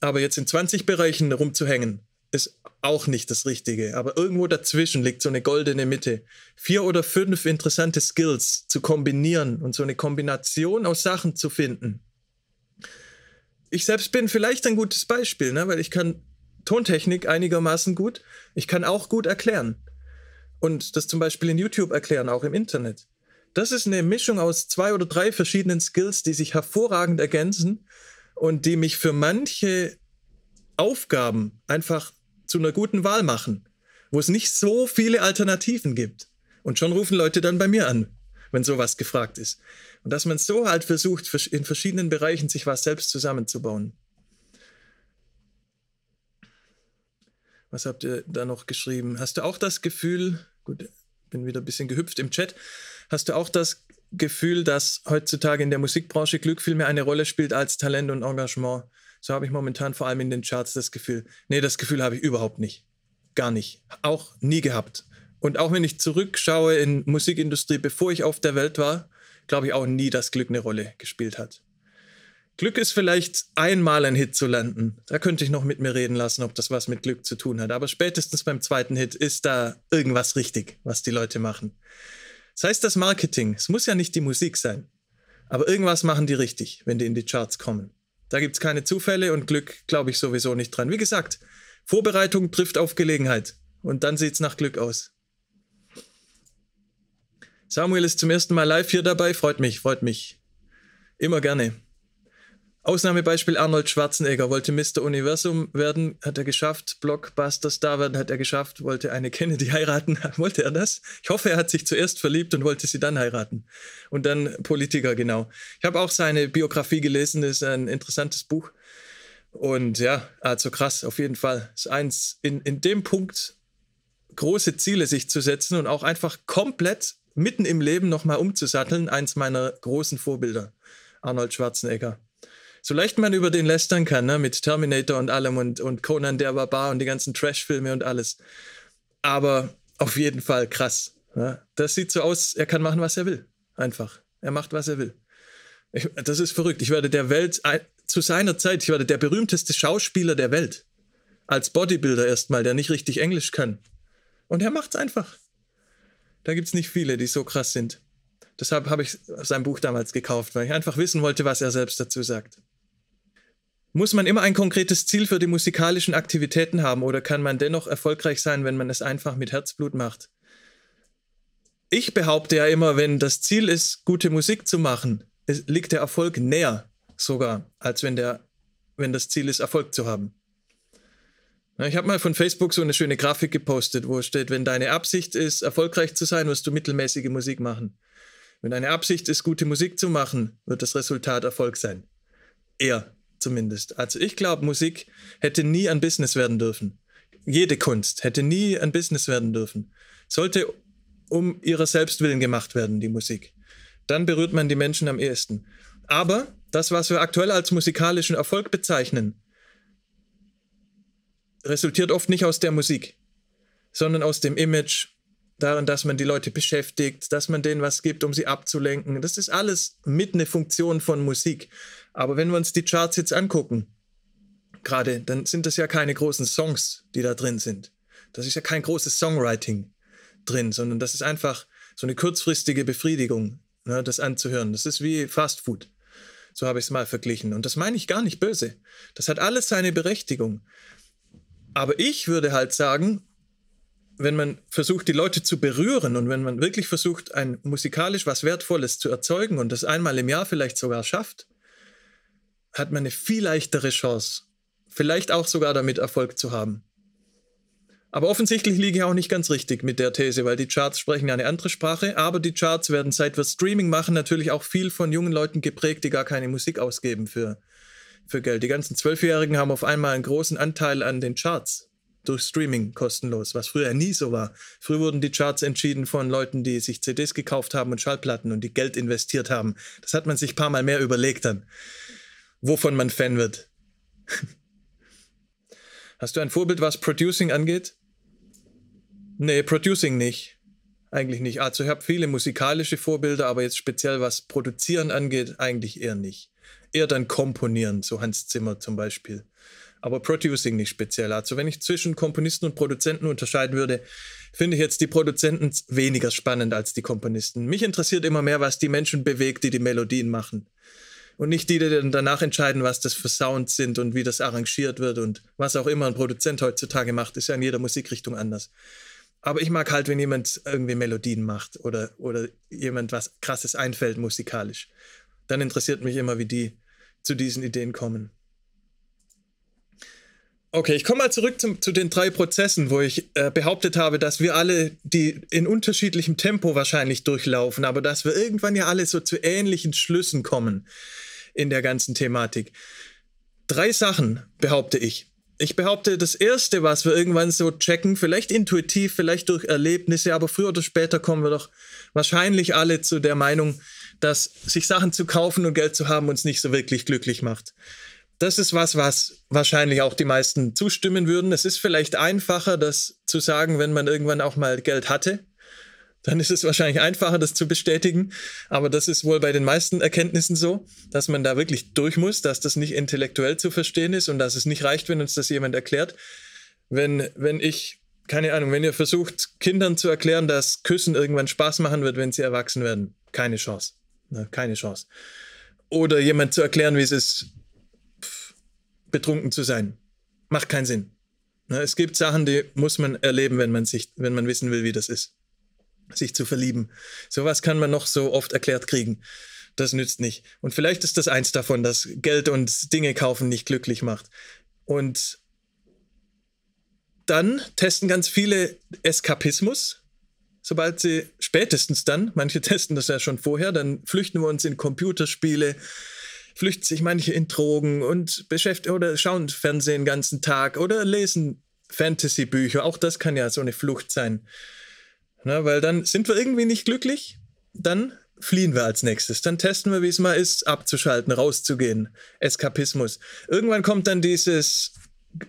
Aber jetzt in 20 Bereichen rumzuhängen, ist auch nicht das Richtige. Aber irgendwo dazwischen liegt so eine goldene Mitte. Vier oder fünf interessante Skills zu kombinieren und so eine Kombination aus Sachen zu finden. Ich selbst bin vielleicht ein gutes Beispiel, ne? weil ich kann Tontechnik einigermaßen gut. Ich kann auch gut erklären. Und das zum Beispiel in YouTube erklären, auch im Internet. Das ist eine Mischung aus zwei oder drei verschiedenen Skills, die sich hervorragend ergänzen und die mich für manche Aufgaben einfach zu einer guten Wahl machen, wo es nicht so viele Alternativen gibt. Und schon rufen Leute dann bei mir an, wenn sowas gefragt ist. Und dass man so halt versucht, in verschiedenen Bereichen sich was selbst zusammenzubauen. Was habt ihr da noch geschrieben? Hast du auch das Gefühl, gut, bin wieder ein bisschen gehüpft im Chat, hast du auch das Gefühl, dass heutzutage in der Musikbranche Glück viel mehr eine Rolle spielt als Talent und Engagement. So habe ich momentan vor allem in den Charts das Gefühl. Nee, das Gefühl habe ich überhaupt nicht. Gar nicht. Auch nie gehabt. Und auch wenn ich zurückschaue in Musikindustrie, bevor ich auf der Welt war, glaube ich auch nie, dass Glück eine Rolle gespielt hat. Glück ist vielleicht einmal ein Hit zu landen. Da könnte ich noch mit mir reden lassen, ob das was mit Glück zu tun hat. Aber spätestens beim zweiten Hit ist da irgendwas richtig, was die Leute machen. Das heißt das Marketing. Es muss ja nicht die Musik sein. Aber irgendwas machen die richtig, wenn die in die Charts kommen. Da gibt es keine Zufälle und Glück glaube ich sowieso nicht dran. Wie gesagt, Vorbereitung trifft auf Gelegenheit. Und dann sieht es nach Glück aus. Samuel ist zum ersten Mal live hier dabei. Freut mich, freut mich. Immer gerne. Ausnahmebeispiel Arnold Schwarzenegger wollte Mr. Universum werden, hat er geschafft. Blockbuster Star werden hat er geschafft. Wollte eine Kennedy heiraten, wollte er das? Ich hoffe, er hat sich zuerst verliebt und wollte sie dann heiraten. Und dann Politiker, genau. Ich habe auch seine Biografie gelesen, das ist ein interessantes Buch. Und ja, also krass, auf jeden Fall. Ist eins, in, in dem Punkt große Ziele sich zu setzen und auch einfach komplett mitten im Leben nochmal umzusatteln, eins meiner großen Vorbilder, Arnold Schwarzenegger so leicht man über den lästern kann, ne? mit Terminator und allem und, und Conan der Barbar und die ganzen Trash-Filme und alles. Aber auf jeden Fall krass. Ne? Das sieht so aus, er kann machen, was er will. Einfach. Er macht, was er will. Ich, das ist verrückt. Ich werde der Welt, zu seiner Zeit, ich werde der berühmteste Schauspieler der Welt. Als Bodybuilder erstmal, der nicht richtig Englisch kann. Und er macht's einfach. Da gibt es nicht viele, die so krass sind. Deshalb habe ich sein Buch damals gekauft, weil ich einfach wissen wollte, was er selbst dazu sagt. Muss man immer ein konkretes Ziel für die musikalischen Aktivitäten haben oder kann man dennoch erfolgreich sein, wenn man es einfach mit Herzblut macht? Ich behaupte ja immer, wenn das Ziel ist, gute Musik zu machen, liegt der Erfolg näher sogar, als wenn, der, wenn das Ziel ist, Erfolg zu haben. Ich habe mal von Facebook so eine schöne Grafik gepostet, wo steht, wenn deine Absicht ist, erfolgreich zu sein, wirst du mittelmäßige Musik machen. Wenn deine Absicht ist, gute Musik zu machen, wird das Resultat Erfolg sein. Eher zumindest. Also ich glaube, Musik hätte nie ein Business werden dürfen. Jede Kunst hätte nie ein Business werden dürfen. Sollte um ihrer selbst willen gemacht werden, die Musik. Dann berührt man die Menschen am ehesten. Aber das, was wir aktuell als musikalischen Erfolg bezeichnen, resultiert oft nicht aus der Musik, sondern aus dem Image, darin, dass man die Leute beschäftigt, dass man denen was gibt, um sie abzulenken. Das ist alles mit eine Funktion von Musik. Aber wenn wir uns die Charts jetzt angucken, gerade, dann sind das ja keine großen Songs, die da drin sind. Das ist ja kein großes Songwriting drin, sondern das ist einfach so eine kurzfristige Befriedigung, ne, das anzuhören. Das ist wie Fast Food. So habe ich es mal verglichen. Und das meine ich gar nicht böse. Das hat alles seine Berechtigung. Aber ich würde halt sagen, wenn man versucht, die Leute zu berühren und wenn man wirklich versucht, ein musikalisch was Wertvolles zu erzeugen und das einmal im Jahr vielleicht sogar schafft, hat man eine viel leichtere Chance, vielleicht auch sogar damit Erfolg zu haben. Aber offensichtlich liege ich auch nicht ganz richtig mit der These, weil die Charts sprechen ja eine andere Sprache, aber die Charts werden seit wir Streaming machen natürlich auch viel von jungen Leuten geprägt, die gar keine Musik ausgeben für, für Geld. Die ganzen Zwölfjährigen haben auf einmal einen großen Anteil an den Charts durch Streaming kostenlos, was früher nie so war. Früher wurden die Charts entschieden von Leuten, die sich CDs gekauft haben und Schallplatten und die Geld investiert haben. Das hat man sich ein paar Mal mehr überlegt dann, wovon man Fan wird. Hast du ein Vorbild, was Producing angeht? Nee, Producing nicht. Eigentlich nicht. Also ich habe viele musikalische Vorbilder, aber jetzt speziell was Produzieren angeht, eigentlich eher nicht. Eher dann Komponieren, so Hans Zimmer zum Beispiel. Aber Producing nicht speziell. Also wenn ich zwischen Komponisten und Produzenten unterscheiden würde, finde ich jetzt die Produzenten weniger spannend als die Komponisten. Mich interessiert immer mehr, was die Menschen bewegt, die die Melodien machen und nicht die, die dann danach entscheiden, was das für Sounds sind und wie das arrangiert wird und was auch immer ein Produzent heutzutage macht, ist ja in jeder Musikrichtung anders. Aber ich mag halt, wenn jemand irgendwie Melodien macht oder, oder jemand was krasses einfällt musikalisch. Dann interessiert mich immer, wie die zu diesen Ideen kommen. Okay, ich komme mal zurück zum, zu den drei Prozessen, wo ich äh, behauptet habe, dass wir alle die in unterschiedlichem Tempo wahrscheinlich durchlaufen, aber dass wir irgendwann ja alle so zu ähnlichen Schlüssen kommen in der ganzen Thematik. Drei Sachen, behaupte ich. Ich behaupte, das Erste, was wir irgendwann so checken, vielleicht intuitiv, vielleicht durch Erlebnisse, aber früher oder später kommen wir doch wahrscheinlich alle zu der Meinung, dass sich Sachen zu kaufen und Geld zu haben uns nicht so wirklich glücklich macht. Das ist was, was wahrscheinlich auch die meisten zustimmen würden. Es ist vielleicht einfacher, das zu sagen, wenn man irgendwann auch mal Geld hatte dann ist es wahrscheinlich einfacher, das zu bestätigen. Aber das ist wohl bei den meisten Erkenntnissen so, dass man da wirklich durch muss, dass das nicht intellektuell zu verstehen ist und dass es nicht reicht, wenn uns das jemand erklärt. Wenn, wenn ich, keine Ahnung, wenn ihr versucht, Kindern zu erklären, dass Küssen irgendwann Spaß machen wird, wenn sie erwachsen werden, keine Chance. Ne, keine Chance. Oder jemand zu erklären, wie es ist, betrunken zu sein. Macht keinen Sinn. Ne, es gibt Sachen, die muss man erleben, wenn man sich, wenn man wissen will, wie das ist sich zu verlieben. Sowas kann man noch so oft erklärt kriegen. Das nützt nicht. Und vielleicht ist das eins davon, dass Geld und Dinge kaufen nicht glücklich macht. Und dann testen ganz viele Eskapismus. Sobald sie spätestens dann, manche testen das ja schon vorher, dann flüchten wir uns in Computerspiele, flüchten sich manche in Drogen und beschäftigen oder schauen Fernsehen den ganzen Tag oder lesen Fantasy-Bücher. Auch das kann ja so eine Flucht sein. Na, weil dann sind wir irgendwie nicht glücklich, dann fliehen wir als nächstes. Dann testen wir, wie es mal ist, abzuschalten, rauszugehen. Eskapismus. Irgendwann kommt dann dieses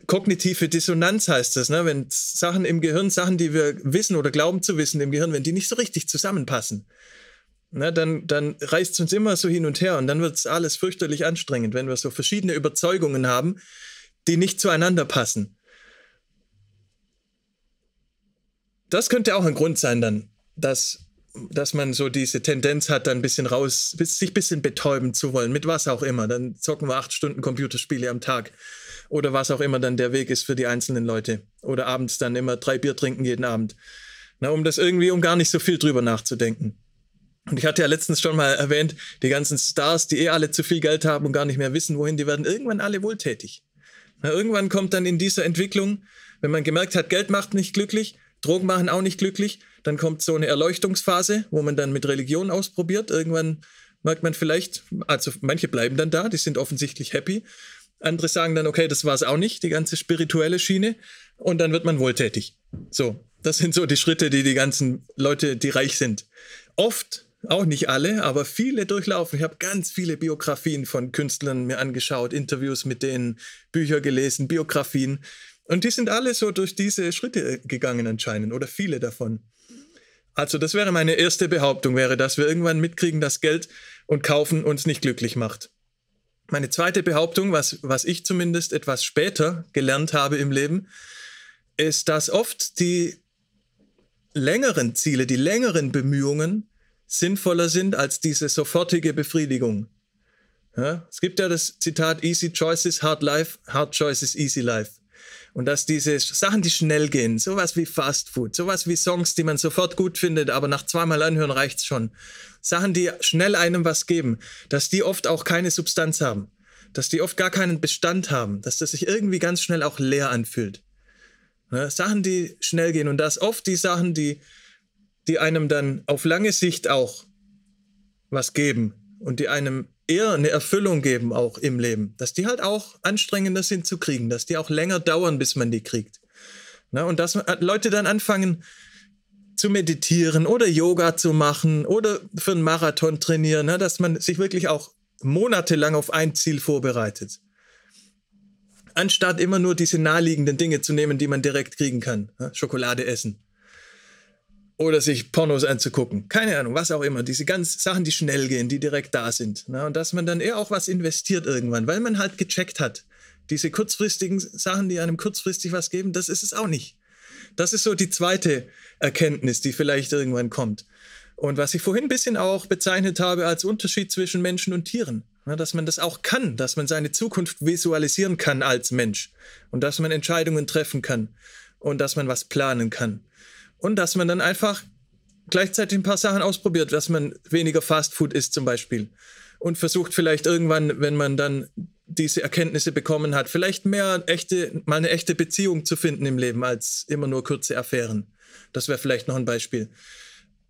kognitive Dissonanz, heißt das, ne? wenn Sachen im Gehirn, Sachen, die wir wissen oder glauben zu wissen im Gehirn, wenn die nicht so richtig zusammenpassen. Ne, dann, dann reißt es uns immer so hin und her und dann wird es alles fürchterlich anstrengend, wenn wir so verschiedene Überzeugungen haben, die nicht zueinander passen. Das könnte auch ein Grund sein dann, dass, dass man so diese Tendenz hat, dann ein bisschen raus, sich ein bisschen betäuben zu wollen, mit was auch immer. Dann zocken wir acht Stunden Computerspiele am Tag oder was auch immer dann der Weg ist für die einzelnen Leute. Oder abends dann immer drei Bier trinken jeden Abend. Na, um das irgendwie, um gar nicht so viel drüber nachzudenken. Und ich hatte ja letztens schon mal erwähnt, die ganzen Stars, die eh alle zu viel Geld haben und gar nicht mehr wissen, wohin, die werden irgendwann alle wohltätig. Na, irgendwann kommt dann in dieser Entwicklung, wenn man gemerkt hat, Geld macht nicht glücklich, Drogen machen auch nicht glücklich. Dann kommt so eine Erleuchtungsphase, wo man dann mit Religion ausprobiert. Irgendwann merkt man vielleicht, also manche bleiben dann da, die sind offensichtlich happy. Andere sagen dann, okay, das war es auch nicht, die ganze spirituelle Schiene. Und dann wird man wohltätig. So, das sind so die Schritte, die die ganzen Leute, die reich sind, oft, auch nicht alle, aber viele durchlaufen. Ich habe ganz viele Biografien von Künstlern mir angeschaut, Interviews mit denen, Bücher gelesen, Biografien Und die sind alle so durch diese Schritte gegangen anscheinend oder viele davon. Also das wäre meine erste Behauptung, wäre, dass wir irgendwann mitkriegen, dass Geld und Kaufen uns nicht glücklich macht. Meine zweite Behauptung, was, was ich zumindest etwas später gelernt habe im Leben, ist, dass oft die längeren Ziele, die längeren Bemühungen sinnvoller sind als diese sofortige Befriedigung. Ja, es gibt ja das Zitat Easy Choices, Hard Life, Hard Choices, Easy Life. Und dass diese Sachen, die schnell gehen, sowas wie Fast Food, sowas wie Songs, die man sofort gut findet, aber nach zweimal anhören reicht's schon. Sachen, die schnell einem was geben, dass die oft auch keine Substanz haben. Dass die oft gar keinen Bestand haben, dass das sich irgendwie ganz schnell auch leer anfühlt. Ne? Sachen, die schnell gehen und das oft die Sachen, die, die einem dann auf lange Sicht auch was geben und die einem eher eine Erfüllung geben auch im Leben, dass die halt auch anstrengender sind zu kriegen, dass die auch länger dauern, bis man die kriegt. Na, und dass Leute dann anfangen zu meditieren oder Yoga zu machen oder für einen Marathon trainieren, na, dass man sich wirklich auch monatelang auf ein Ziel vorbereitet. Anstatt immer nur diese naheliegenden Dinge zu nehmen, die man direkt kriegen kann. Na, Schokolade essen oder sich Pornos anzugucken. Keine Ahnung, was auch immer. Diese ganzen Sachen, die schnell gehen, die direkt da sind. Na, und dass man dann eher auch was investiert irgendwann, weil man halt gecheckt hat. Diese kurzfristigen Sachen, die einem kurzfristig was geben, das ist es auch nicht. Das ist so die zweite Erkenntnis, die vielleicht irgendwann kommt. Und was ich vorhin ein bisschen auch bezeichnet habe als Unterschied zwischen Menschen und Tieren. Na, dass man das auch kann, dass man seine Zukunft visualisieren kann als Mensch und dass man Entscheidungen treffen kann und dass man was planen kann und dass man dann einfach gleichzeitig ein paar Sachen ausprobiert, dass man weniger Fastfood isst zum Beispiel und versucht vielleicht irgendwann, wenn man dann diese Erkenntnisse bekommen hat, vielleicht mehr echte, mal eine echte Beziehung zu finden im Leben als immer nur kurze Affären. Das wäre vielleicht noch ein Beispiel.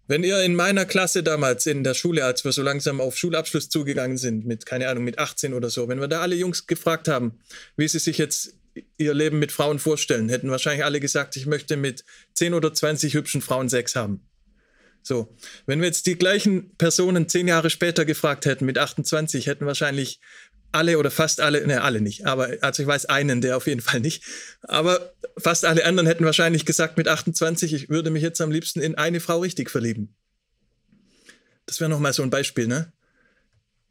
Wenn ihr in meiner Klasse damals in der Schule, als wir so langsam auf Schulabschluss zugegangen sind, mit, keine Ahnung, mit 18 oder so, wenn wir da alle Jungs gefragt haben, wie sie sich jetzt ihr Leben mit Frauen vorstellen, hätten wahrscheinlich alle gesagt, ich möchte mit 10 oder 20 hübschen Frauen Sex haben. So, wenn wir jetzt die gleichen Personen zehn Jahre später gefragt hätten, mit 28, hätten wahrscheinlich alle oder fast alle, ne, alle nicht, aber also ich weiß einen, der auf jeden Fall nicht, aber fast alle anderen hätten wahrscheinlich gesagt mit 28, ich würde mich jetzt am liebsten in eine Frau richtig verlieben. Das wäre nochmal so ein Beispiel, ne?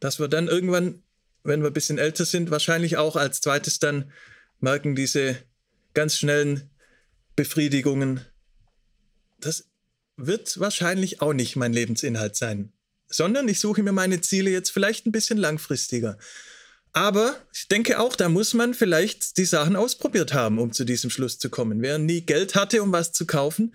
Dass wir dann irgendwann, wenn wir ein bisschen älter sind, wahrscheinlich auch als zweites dann merken diese ganz schnellen Befriedigungen, das wird wahrscheinlich auch nicht mein Lebensinhalt sein, sondern ich suche mir meine Ziele jetzt vielleicht ein bisschen langfristiger. Aber ich denke auch, da muss man vielleicht die Sachen ausprobiert haben, um zu diesem Schluss zu kommen. Wer nie Geld hatte, um was zu kaufen,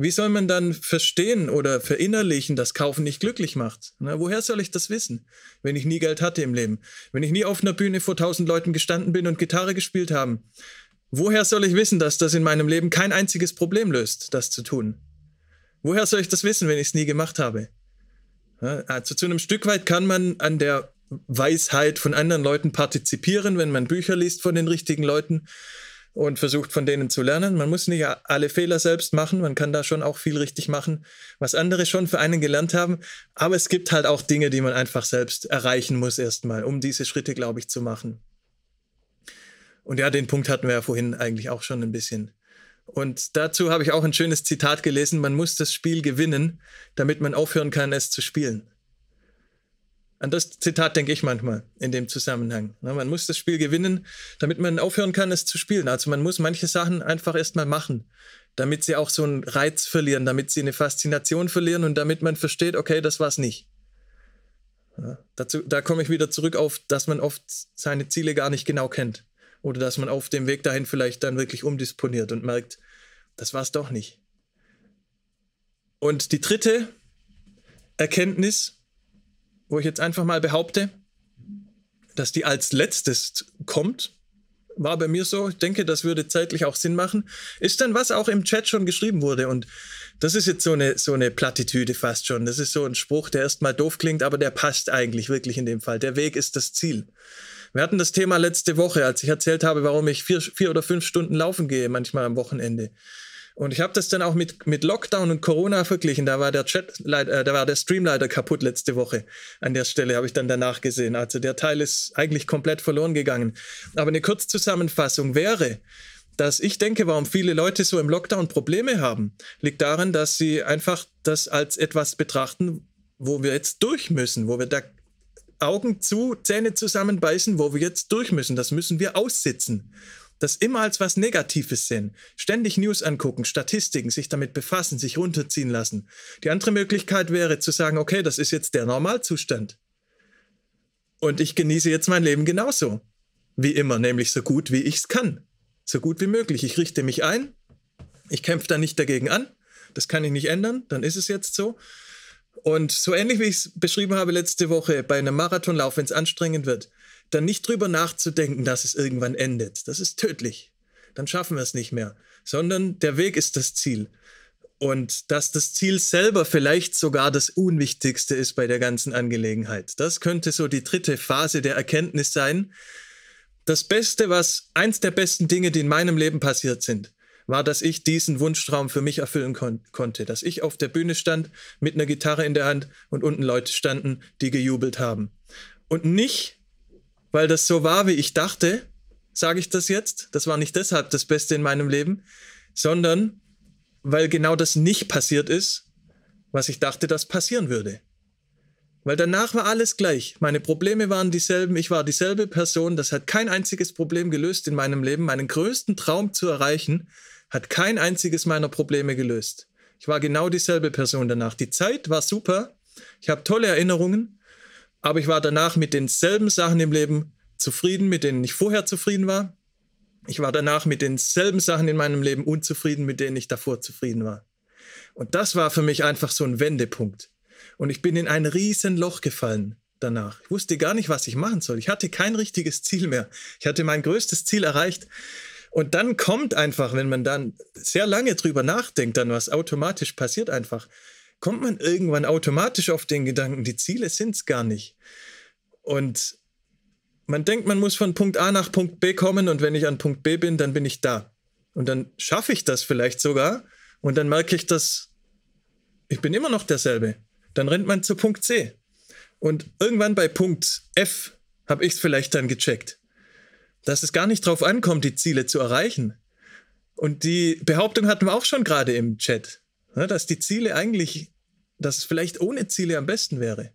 wie soll man dann verstehen oder verinnerlichen, dass Kaufen nicht glücklich macht? Na, woher soll ich das wissen, wenn ich nie Geld hatte im Leben? Wenn ich nie auf einer Bühne vor tausend Leuten gestanden bin und Gitarre gespielt habe? Woher soll ich wissen, dass das in meinem Leben kein einziges Problem löst, das zu tun? Woher soll ich das wissen, wenn ich es nie gemacht habe? Also zu einem Stück weit kann man an der Weisheit von anderen Leuten partizipieren, wenn man Bücher liest von den richtigen Leuten und versucht von denen zu lernen. Man muss nicht alle Fehler selbst machen, man kann da schon auch viel richtig machen, was andere schon für einen gelernt haben. Aber es gibt halt auch Dinge, die man einfach selbst erreichen muss erstmal, um diese Schritte, glaube ich, zu machen. Und ja, den Punkt hatten wir ja vorhin eigentlich auch schon ein bisschen. Und dazu habe ich auch ein schönes Zitat gelesen, man muss das Spiel gewinnen, damit man aufhören kann, es zu spielen. An das Zitat denke ich manchmal in dem Zusammenhang. Man muss das Spiel gewinnen, damit man aufhören kann, es zu spielen. Also man muss manche Sachen einfach erstmal machen, damit sie auch so einen Reiz verlieren, damit sie eine Faszination verlieren und damit man versteht, okay, das war's nicht. Ja, dazu, da komme ich wieder zurück auf, dass man oft seine Ziele gar nicht genau kennt. Oder dass man auf dem Weg dahin vielleicht dann wirklich umdisponiert und merkt, das war's doch nicht. Und die dritte Erkenntnis, wo ich jetzt einfach mal behaupte, dass die als letztes kommt, war bei mir so. Ich denke, das würde zeitlich auch Sinn machen. Ist dann, was auch im Chat schon geschrieben wurde. Und das ist jetzt so eine, so eine Plattitüde fast schon. Das ist so ein Spruch, der erstmal doof klingt, aber der passt eigentlich wirklich in dem Fall. Der Weg ist das Ziel. Wir hatten das Thema letzte Woche, als ich erzählt habe, warum ich vier, vier oder fünf Stunden laufen gehe, manchmal am Wochenende. Und ich habe das dann auch mit, mit Lockdown und Corona verglichen. Da war der Chat, äh, da war der Stream kaputt letzte Woche. An der Stelle habe ich dann danach gesehen. Also der Teil ist eigentlich komplett verloren gegangen. Aber eine Kurzzusammenfassung wäre, dass ich denke, warum viele Leute so im Lockdown Probleme haben, liegt daran, dass sie einfach das als etwas betrachten, wo wir jetzt durch müssen, wo wir da Augen zu, Zähne zusammenbeißen, wo wir jetzt durch müssen. Das müssen wir aussitzen. Das immer als was Negatives sehen. Ständig News angucken, Statistiken, sich damit befassen, sich runterziehen lassen. Die andere Möglichkeit wäre zu sagen, okay, das ist jetzt der Normalzustand. Und ich genieße jetzt mein Leben genauso. Wie immer, nämlich so gut wie ich es kann. So gut wie möglich. Ich richte mich ein. Ich kämpfe da nicht dagegen an. Das kann ich nicht ändern. Dann ist es jetzt so. Und so ähnlich wie ich es beschrieben habe letzte Woche bei einem Marathonlauf, wenn es anstrengend wird, dann nicht drüber nachzudenken, dass es irgendwann endet. Das ist tödlich. Dann schaffen wir es nicht mehr. Sondern der Weg ist das Ziel. Und dass das Ziel selber vielleicht sogar das Unwichtigste ist bei der ganzen Angelegenheit. Das könnte so die dritte Phase der Erkenntnis sein. Das Beste, was eins der besten Dinge, die in meinem Leben passiert sind, war, dass ich diesen Wunschtraum für mich erfüllen kon konnte. Dass ich auf der Bühne stand mit einer Gitarre in der Hand und unten Leute standen, die gejubelt haben. Und nicht, weil das so war, wie ich dachte, sage ich das jetzt. Das war nicht deshalb das Beste in meinem Leben, sondern weil genau das nicht passiert ist, was ich dachte, das passieren würde. Weil danach war alles gleich. Meine Probleme waren dieselben, ich war dieselbe Person, das hat kein einziges Problem gelöst in meinem Leben, meinen größten Traum zu erreichen, hat kein einziges meiner Probleme gelöst. Ich war genau dieselbe Person danach. Die Zeit war super. Ich habe tolle Erinnerungen, aber ich war danach mit denselben Sachen im Leben zufrieden, mit denen ich vorher zufrieden war. Ich war danach mit denselben Sachen in meinem Leben unzufrieden, mit denen ich davor zufrieden war. Und das war für mich einfach so ein Wendepunkt. Und ich bin in ein riesen Loch gefallen danach. Ich wusste gar nicht, was ich machen soll. Ich hatte kein richtiges Ziel mehr. Ich hatte mein größtes Ziel erreicht und dann kommt einfach, wenn man dann sehr lange drüber nachdenkt, dann was automatisch passiert einfach, kommt man irgendwann automatisch auf den Gedanken, die Ziele sind es gar nicht. Und man denkt, man muss von Punkt A nach Punkt B kommen und wenn ich an Punkt B bin, dann bin ich da. Und dann schaffe ich das vielleicht sogar und dann merke ich, dass ich bin immer noch derselbe. Dann rennt man zu Punkt C. Und irgendwann bei Punkt F habe ich es vielleicht dann gecheckt dass es gar nicht drauf ankommt, die Ziele zu erreichen. Und die Behauptung hatten wir auch schon gerade im Chat, ne, dass die Ziele eigentlich, dass es vielleicht ohne Ziele am besten wäre.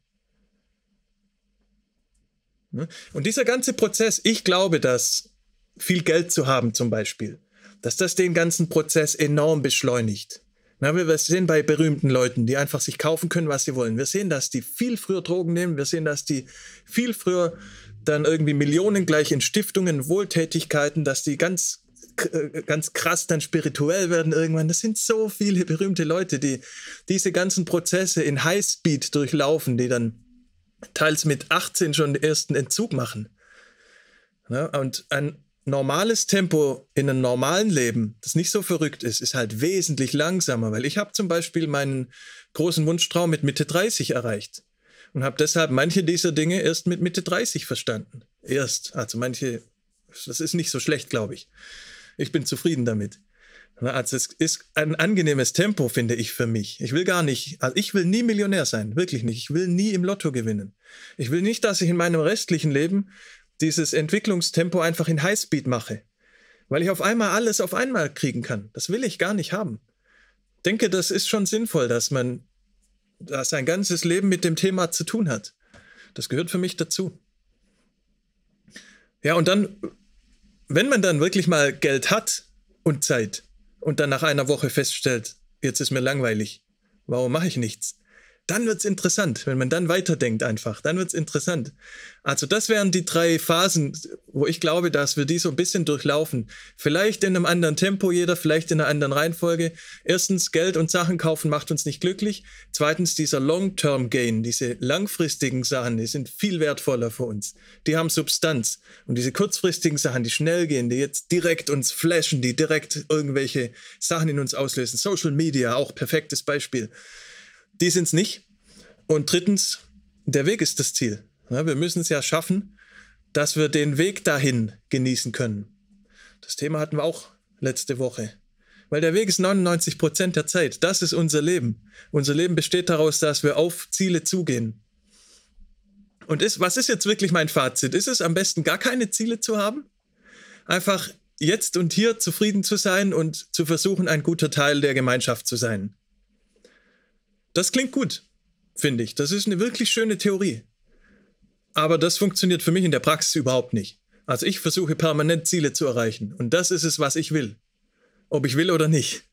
Ne? Und dieser ganze Prozess, ich glaube, dass viel Geld zu haben zum Beispiel, dass das den ganzen Prozess enorm beschleunigt. Na, wir sehen bei berühmten Leuten, die einfach sich kaufen können, was sie wollen. Wir sehen, dass die viel früher Drogen nehmen. Wir sehen, dass die viel früher dann irgendwie Millionen gleich in Stiftungen, Wohltätigkeiten, dass die ganz ganz krass dann spirituell werden irgendwann. Das sind so viele berühmte Leute, die diese ganzen Prozesse in Highspeed durchlaufen, die dann teils mit 18 schon den ersten Entzug machen. Ja, und ein normales Tempo in einem normalen Leben, das nicht so verrückt ist, ist halt wesentlich langsamer, weil ich habe zum Beispiel meinen großen Wunschtraum mit Mitte 30 erreicht und habe deshalb manche dieser Dinge erst mit Mitte 30 verstanden. Erst, also manche, das ist nicht so schlecht, glaube ich. Ich bin zufrieden damit. Also es ist ein angenehmes Tempo, finde ich für mich. Ich will gar nicht, also ich will nie Millionär sein, wirklich nicht. Ich will nie im Lotto gewinnen. Ich will nicht, dass ich in meinem restlichen Leben dieses Entwicklungstempo einfach in Highspeed mache, weil ich auf einmal alles auf einmal kriegen kann. Das will ich gar nicht haben. Ich denke, das ist schon sinnvoll, dass man sein ganzes Leben mit dem Thema zu tun hat. Das gehört für mich dazu. Ja, und dann, wenn man dann wirklich mal Geld hat und Zeit und dann nach einer Woche feststellt, jetzt ist mir langweilig, warum mache ich nichts? Dann wird es interessant, wenn man dann weiterdenkt einfach, dann wird es interessant. Also das wären die drei Phasen, wo ich glaube, dass wir die so ein bisschen durchlaufen. Vielleicht in einem anderen Tempo jeder, vielleicht in einer anderen Reihenfolge. Erstens, Geld und Sachen kaufen macht uns nicht glücklich. Zweitens, dieser Long-Term-Gain, diese langfristigen Sachen, die sind viel wertvoller für uns. Die haben Substanz. Und diese kurzfristigen Sachen, die schnell gehen, die jetzt direkt uns flashen, die direkt irgendwelche Sachen in uns auslösen. Social Media, auch perfektes Beispiel die sind es nicht. Und drittens, der Weg ist das Ziel. Ja, wir müssen es ja schaffen, dass wir den Weg dahin genießen können. Das Thema hatten wir auch letzte Woche. Weil der Weg ist 99 Prozent der Zeit. Das ist unser Leben. Unser Leben besteht daraus, dass wir auf Ziele zugehen. Und ist, was ist jetzt wirklich mein Fazit? Ist es am besten, gar keine Ziele zu haben? Einfach jetzt und hier zufrieden zu sein und zu versuchen, ein guter Teil der Gemeinschaft zu sein. Das klingt gut, finde ich. Das ist eine wirklich schöne Theorie. Aber das funktioniert für mich in der Praxis überhaupt nicht. Also ich versuche permanent Ziele zu erreichen. Und das ist es, was ich will. Ob ich will oder nicht.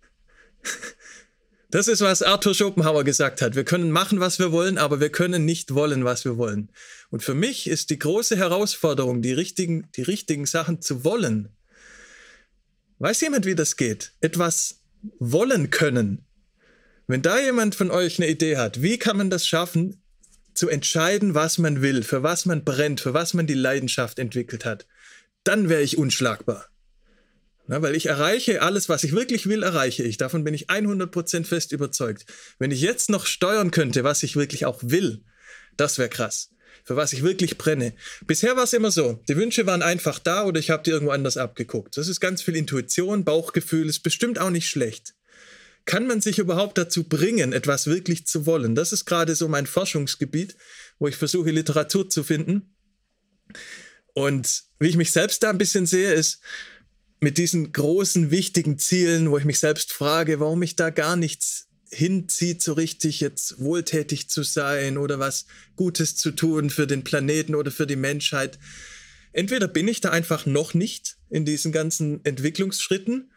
Das ist, was Arthur Schopenhauer gesagt hat. Wir können machen, was wir wollen, aber wir können nicht wollen, was wir wollen. Und für mich ist die große Herausforderung, die richtigen, die richtigen Sachen zu wollen. Weiß jemand, wie das geht? Etwas wollen können. Wenn da jemand von euch eine Idee hat, wie kann man das schaffen, zu entscheiden, was man will, für was man brennt, für was man die Leidenschaft entwickelt hat, dann wäre ich unschlagbar. Na, weil ich erreiche alles, was ich wirklich will, erreiche ich. Davon bin ich 100% fest überzeugt. Wenn ich jetzt noch steuern könnte, was ich wirklich auch will, das wäre krass. Für was ich wirklich brenne. Bisher war es immer so, die Wünsche waren einfach da oder ich habe die irgendwo anders abgeguckt. Das ist ganz viel Intuition, Bauchgefühl, ist bestimmt auch nicht schlecht. Kann man sich überhaupt dazu bringen, etwas wirklich zu wollen? Das ist gerade so mein Forschungsgebiet, wo ich versuche, Literatur zu finden. Und wie ich mich selbst da ein bisschen sehe, ist, mit diesen großen, wichtigen Zielen, wo ich mich selbst frage, warum mich da gar nichts hinzieht, so richtig jetzt wohltätig zu sein oder was Gutes zu tun für den Planeten oder für die Menschheit. Entweder bin ich da einfach noch nicht in diesen ganzen Entwicklungsschritten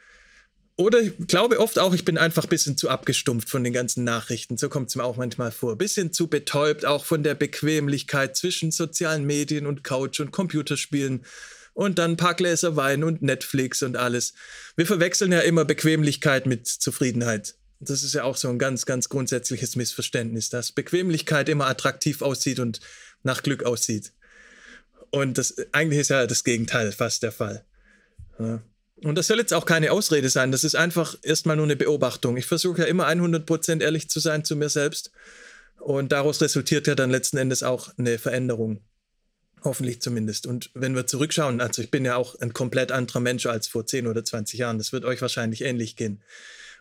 oder ich glaube oft auch, ich bin einfach ein bisschen zu abgestumpft von den ganzen Nachrichten. So kommt es mir auch manchmal vor. Ein bisschen zu betäubt, auch von der Bequemlichkeit zwischen sozialen Medien und Couch und Computerspielen und dann ein paar Gläser Wein und Netflix und alles. Wir verwechseln ja immer Bequemlichkeit mit Zufriedenheit. Das ist ja auch so ein ganz, ganz grundsätzliches Missverständnis, dass Bequemlichkeit immer attraktiv aussieht und nach Glück aussieht. Und das eigentlich ist ja das Gegenteil fast der Fall. Ja. Und das soll jetzt auch keine Ausrede sein, das ist einfach erstmal nur eine Beobachtung. Ich versuche ja immer 100% ehrlich zu sein zu mir selbst. Und daraus resultiert ja dann letzten Endes auch eine Veränderung. Hoffentlich zumindest. Und wenn wir zurückschauen, also ich bin ja auch ein komplett anderer Mensch als vor 10 oder 20 Jahren. Das wird euch wahrscheinlich ähnlich gehen.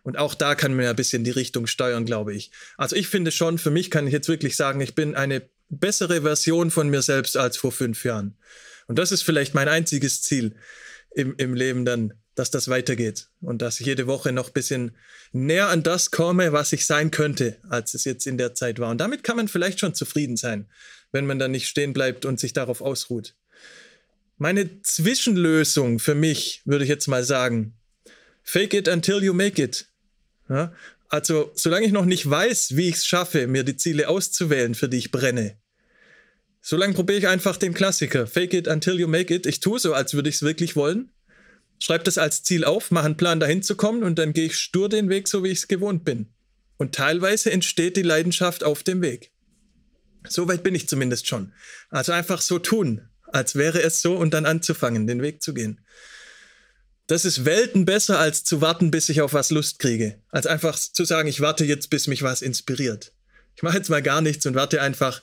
Und auch da kann man ja ein bisschen die Richtung steuern, glaube ich. Also ich finde schon, für mich kann ich jetzt wirklich sagen, ich bin eine bessere Version von mir selbst als vor fünf Jahren. Und das ist vielleicht mein einziges Ziel im, im Leben dann, dass das weitergeht und dass ich jede Woche noch ein bisschen näher an das komme, was ich sein könnte, als es jetzt in der Zeit war. Und damit kann man vielleicht schon zufrieden sein wenn man dann nicht stehen bleibt und sich darauf ausruht. Meine Zwischenlösung für mich, würde ich jetzt mal sagen, fake it until you make it. Ja? Also, solange ich noch nicht weiß, wie ich es schaffe, mir die Ziele auszuwählen, für die ich brenne, solange probiere ich einfach den Klassiker. Fake it until you make it. Ich tue so, als würde ich es wirklich wollen. Schreibe das als Ziel auf, mache einen Plan, dahin zu kommen und dann gehe ich stur den Weg, so wie ich es gewohnt bin. Und teilweise entsteht die Leidenschaft auf dem Weg. So weit bin ich zumindest schon. Also einfach so tun, als wäre es so und dann anzufangen, den Weg zu gehen. Das ist Welten besser, als zu warten, bis ich auf was Lust kriege. Als einfach zu sagen, ich warte jetzt, bis mich was inspiriert. Ich mache jetzt mal gar nichts und warte einfach,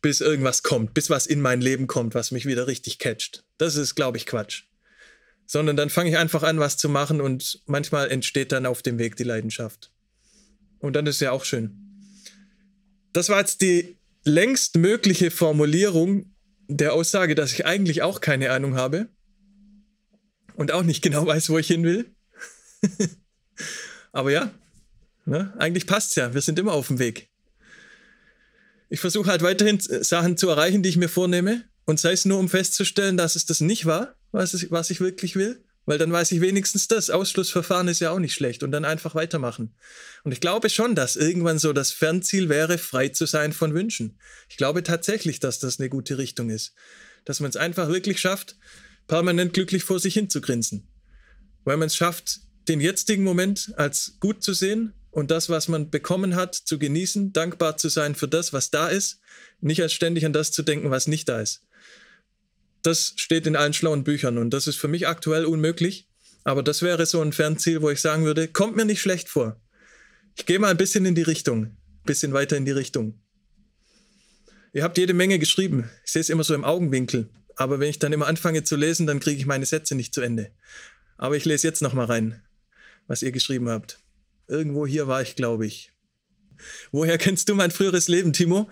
bis irgendwas kommt, bis was in mein Leben kommt, was mich wieder richtig catcht. Das ist, glaube ich, Quatsch. Sondern dann fange ich einfach an, was zu machen und manchmal entsteht dann auf dem Weg die Leidenschaft. Und dann ist ja auch schön. Das war jetzt die längst mögliche Formulierung der Aussage, dass ich eigentlich auch keine Ahnung habe und auch nicht genau weiß, wo ich hin will. Aber ja, ne, eigentlich passt es ja. Wir sind immer auf dem Weg. Ich versuche halt weiterhin Sachen zu erreichen, die ich mir vornehme. Und sei es nur, um festzustellen, dass es das nicht war, was, es, was ich wirklich will. Weil dann weiß ich wenigstens das. Ausschlussverfahren ist ja auch nicht schlecht und dann einfach weitermachen. Und ich glaube schon, dass irgendwann so das Fernziel wäre, frei zu sein von Wünschen. Ich glaube tatsächlich, dass das eine gute Richtung ist. Dass man es einfach wirklich schafft, permanent glücklich vor sich hin zu grinsen. Weil man es schafft, den jetzigen Moment als gut zu sehen und das, was man bekommen hat, zu genießen, dankbar zu sein für das, was da ist, nicht als ständig an das zu denken, was nicht da ist das steht in allen schlauen Büchern und das ist für mich aktuell unmöglich. Aber das wäre so ein Fernziel, wo ich sagen würde, kommt mir nicht schlecht vor. Ich gehe mal ein bisschen in die Richtung, ein bisschen weiter in die Richtung. Ihr habt jede Menge geschrieben. Ich sehe es immer so im Augenwinkel. Aber wenn ich dann immer anfange zu lesen, dann kriege ich meine Sätze nicht zu Ende. Aber ich lese jetzt noch mal rein, was ihr geschrieben habt. Irgendwo hier war ich, glaube ich. Woher kennst du mein früheres Leben, Timo?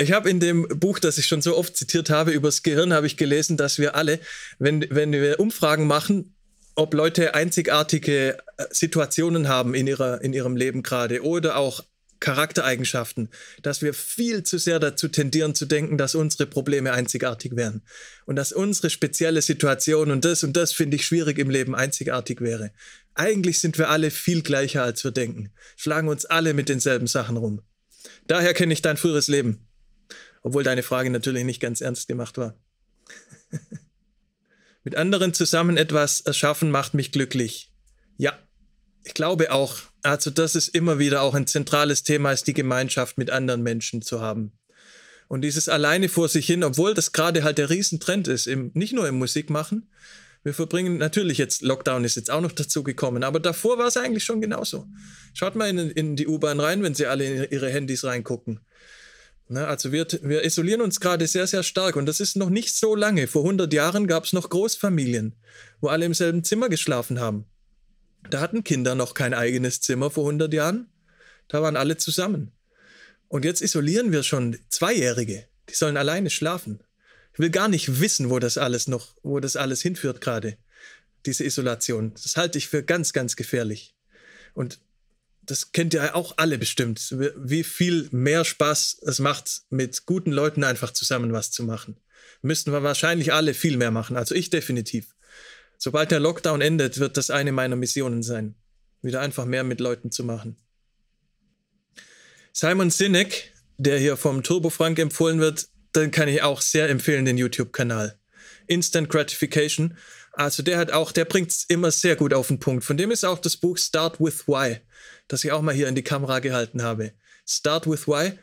Ich habe in dem Buch, das ich schon so oft zitiert habe, übers Gehirn, habe ich gelesen, dass wir alle, wenn, wenn wir Umfragen machen, ob Leute einzigartige äh, Situationen haben in, ihrer, in ihrem Leben gerade oder auch Charaktereigenschaften, dass wir viel zu sehr dazu tendieren zu denken, dass unsere Probleme einzigartig wären und dass unsere spezielle Situation und das und das finde ich schwierig im Leben einzigartig wäre. Eigentlich sind wir alle viel gleicher, als wir denken, schlagen uns alle mit denselben Sachen rum. Daher kenne ich dein früheres Leben, obwohl deine Frage natürlich nicht ganz ernst gemacht war. mit anderen zusammen etwas erschaffen macht mich glücklich. Ja, ich glaube auch, also das ist immer wieder auch ein zentrales Thema, ist die Gemeinschaft mit anderen Menschen zu haben. Und dieses alleine vor sich hin, obwohl das gerade halt der Riesentrend ist, im, nicht nur im Musikmachen. Wir verbringen natürlich jetzt, Lockdown ist jetzt auch noch dazu gekommen, aber davor war es eigentlich schon genauso. Schaut mal in, in die U-Bahn rein, wenn sie alle in ihre Handys reingucken. Na, also wir, wir isolieren uns gerade sehr, sehr stark und das ist noch nicht so lange. Vor 100 Jahren gab es noch Großfamilien, wo alle im selben Zimmer geschlafen haben. Da hatten Kinder noch kein eigenes Zimmer vor 100 Jahren. Da waren alle zusammen. Und jetzt isolieren wir schon Zweijährige. Die sollen alleine schlafen. Ich will gar nicht wissen, wo das alles noch, wo das alles hinführt gerade. Diese Isolation. Das halte ich für ganz, ganz gefährlich. Und das kennt ihr auch alle bestimmt, wie viel mehr Spaß es macht, mit guten Leuten einfach zusammen was zu machen. Müssten wir wahrscheinlich alle viel mehr machen. Also ich definitiv. Sobald der Lockdown endet, wird das eine meiner Missionen sein, wieder einfach mehr mit Leuten zu machen. Simon Sinek, der hier vom Turbo Frank empfohlen wird, den kann ich auch sehr empfehlen, den YouTube-Kanal. Instant Gratification. Also der hat auch, der bringt es immer sehr gut auf den Punkt. Von dem ist auch das Buch Start with Why, das ich auch mal hier in die Kamera gehalten habe. Start with Why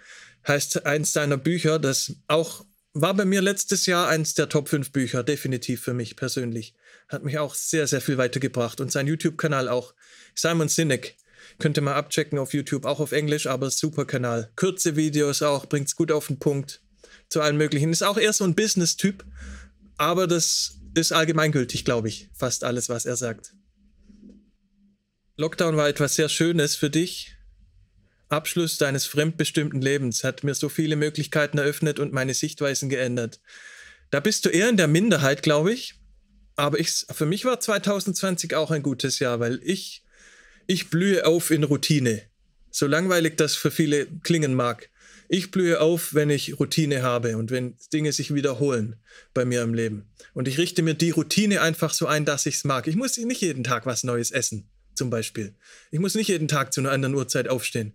heißt eins seiner Bücher, das auch war bei mir letztes Jahr eins der Top 5 Bücher, definitiv für mich persönlich. Hat mich auch sehr, sehr viel weitergebracht. Und sein YouTube-Kanal auch. Simon Sinek. Könnt ihr mal abchecken auf YouTube, auch auf Englisch, aber super Kanal. Kurze Videos auch, bringt's gut auf den Punkt. Zu allen möglichen. Ist auch eher so ein Business-Typ, aber das ist allgemeingültig, glaube ich. Fast alles, was er sagt. Lockdown war etwas sehr Schönes für dich, Abschluss deines fremdbestimmten Lebens hat mir so viele Möglichkeiten eröffnet und meine Sichtweisen geändert. Da bist du eher in der Minderheit, glaube ich. Aber ich, für mich war 2020 auch ein gutes Jahr, weil ich, ich blühe auf in Routine. So langweilig das für viele klingen mag. Ich blühe auf, wenn ich Routine habe und wenn Dinge sich wiederholen bei mir im Leben. Und ich richte mir die Routine einfach so ein, dass ich es mag. Ich muss nicht jeden Tag was Neues essen zum Beispiel. Ich muss nicht jeden Tag zu einer anderen Uhrzeit aufstehen.